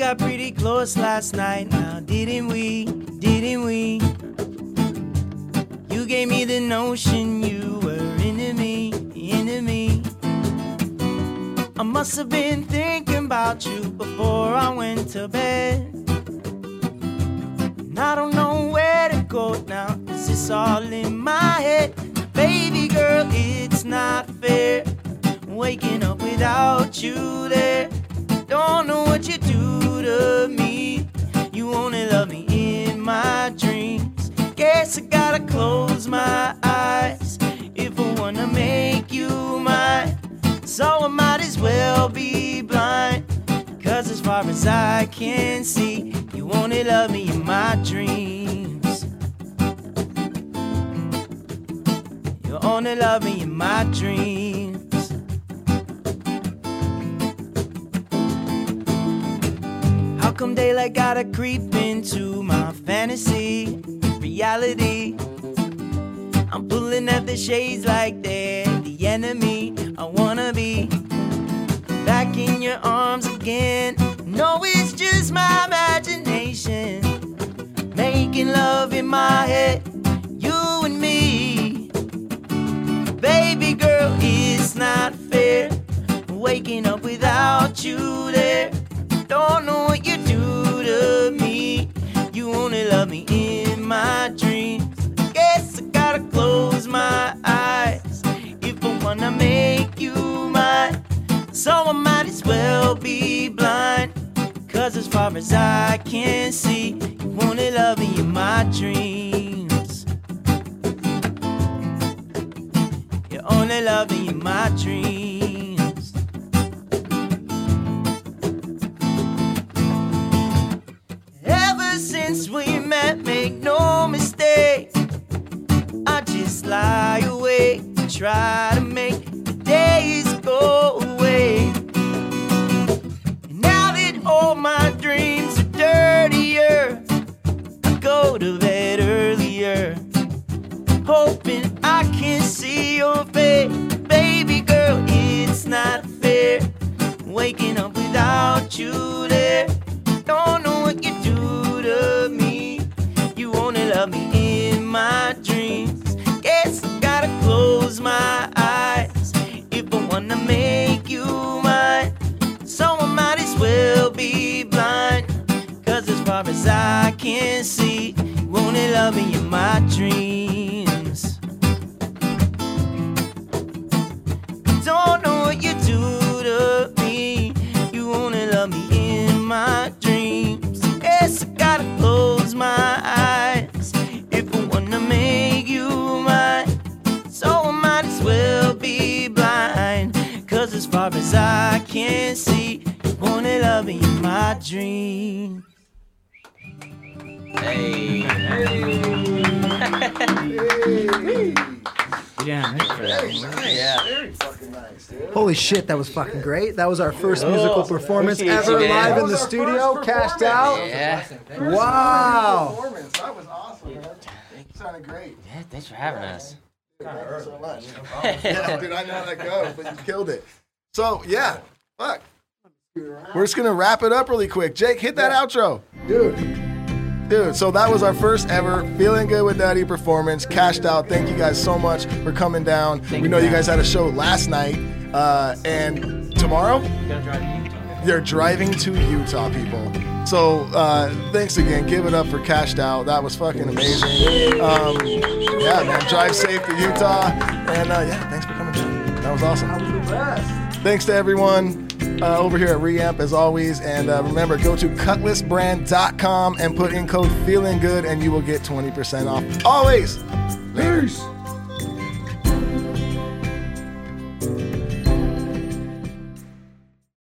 Got pretty close last night now, didn't we? Didn't we? You gave me the notion you were into me, into me. I must have been thinking about you before I went to bed. And I don't know where to go now, cause it's all in my head. Baby girl, it's not fair. Waking up without you there. Don't know what you to me. You only love me in my dreams. Guess I gotta close my eyes if I wanna make you mine. So I might as well be blind. Cause as far as I can see, you only love me in my dreams. You only love me in my dreams. Come daylight gotta creep into my fantasy reality? I'm pulling at the shades like they're the enemy. I wanna be back in your arms again. No, it's just my imagination. Making love in my head, you and me. Baby girl, it's not fair. Waking up without you there. Don't know what you do to me. You only love me in my dreams. Guess I gotta close my eyes if I wanna make you mine. So I might as well be blind. Cause as far as I can see, you only love me in my dreams. You only love me in my dreams. Ever since we met, make no mistake. I just lie awake, try to make the days go away. And now that all my dreams are dirtier, I go to bed earlier, hoping I can see your face. Baby girl, it's not fair. Waking up without you far as I can see, you only love me in my dreams. Don't know what you do to me. You only love me in my dreams. Yes, I gotta close my eyes if I wanna make you mine. So I might as well be blind. Cause as far as I can see, you only love me in my dreams. Hey. Yeah, for that. Yeah. Very fucking nice, dude. Holy shit, that was fucking great. That was our first musical oh, performance appreciate ever you, live in the studio, first cashed out. Yeah. Wow. Performance. That was awesome, man. Sounded great. Yeah, thanks for having us. Thank you so much. Oh, yeah, dude, I know how that goes, but you killed it. So yeah, fuck. We're just gonna wrap it up really quick. Jake, hit that outro, dude. Dude, so that was our first ever Feeling Good with Duddy performance. Cashed out. Thank you guys so much for coming down. we know you guys had a show last night, uh, and tomorrow they're driving to Utah, people. So uh, thanks again. Give it up for Cashed Out. That was fucking amazing. Um, yeah, man. Drive safe to Utah. And uh, yeah, thanks for coming down. That was awesome. Thanks to everyone uh, over here at Reamp as always. And uh, remember, go to cutlassbrand.com and put in code feeling good and you will get 20% off. Always. Peace.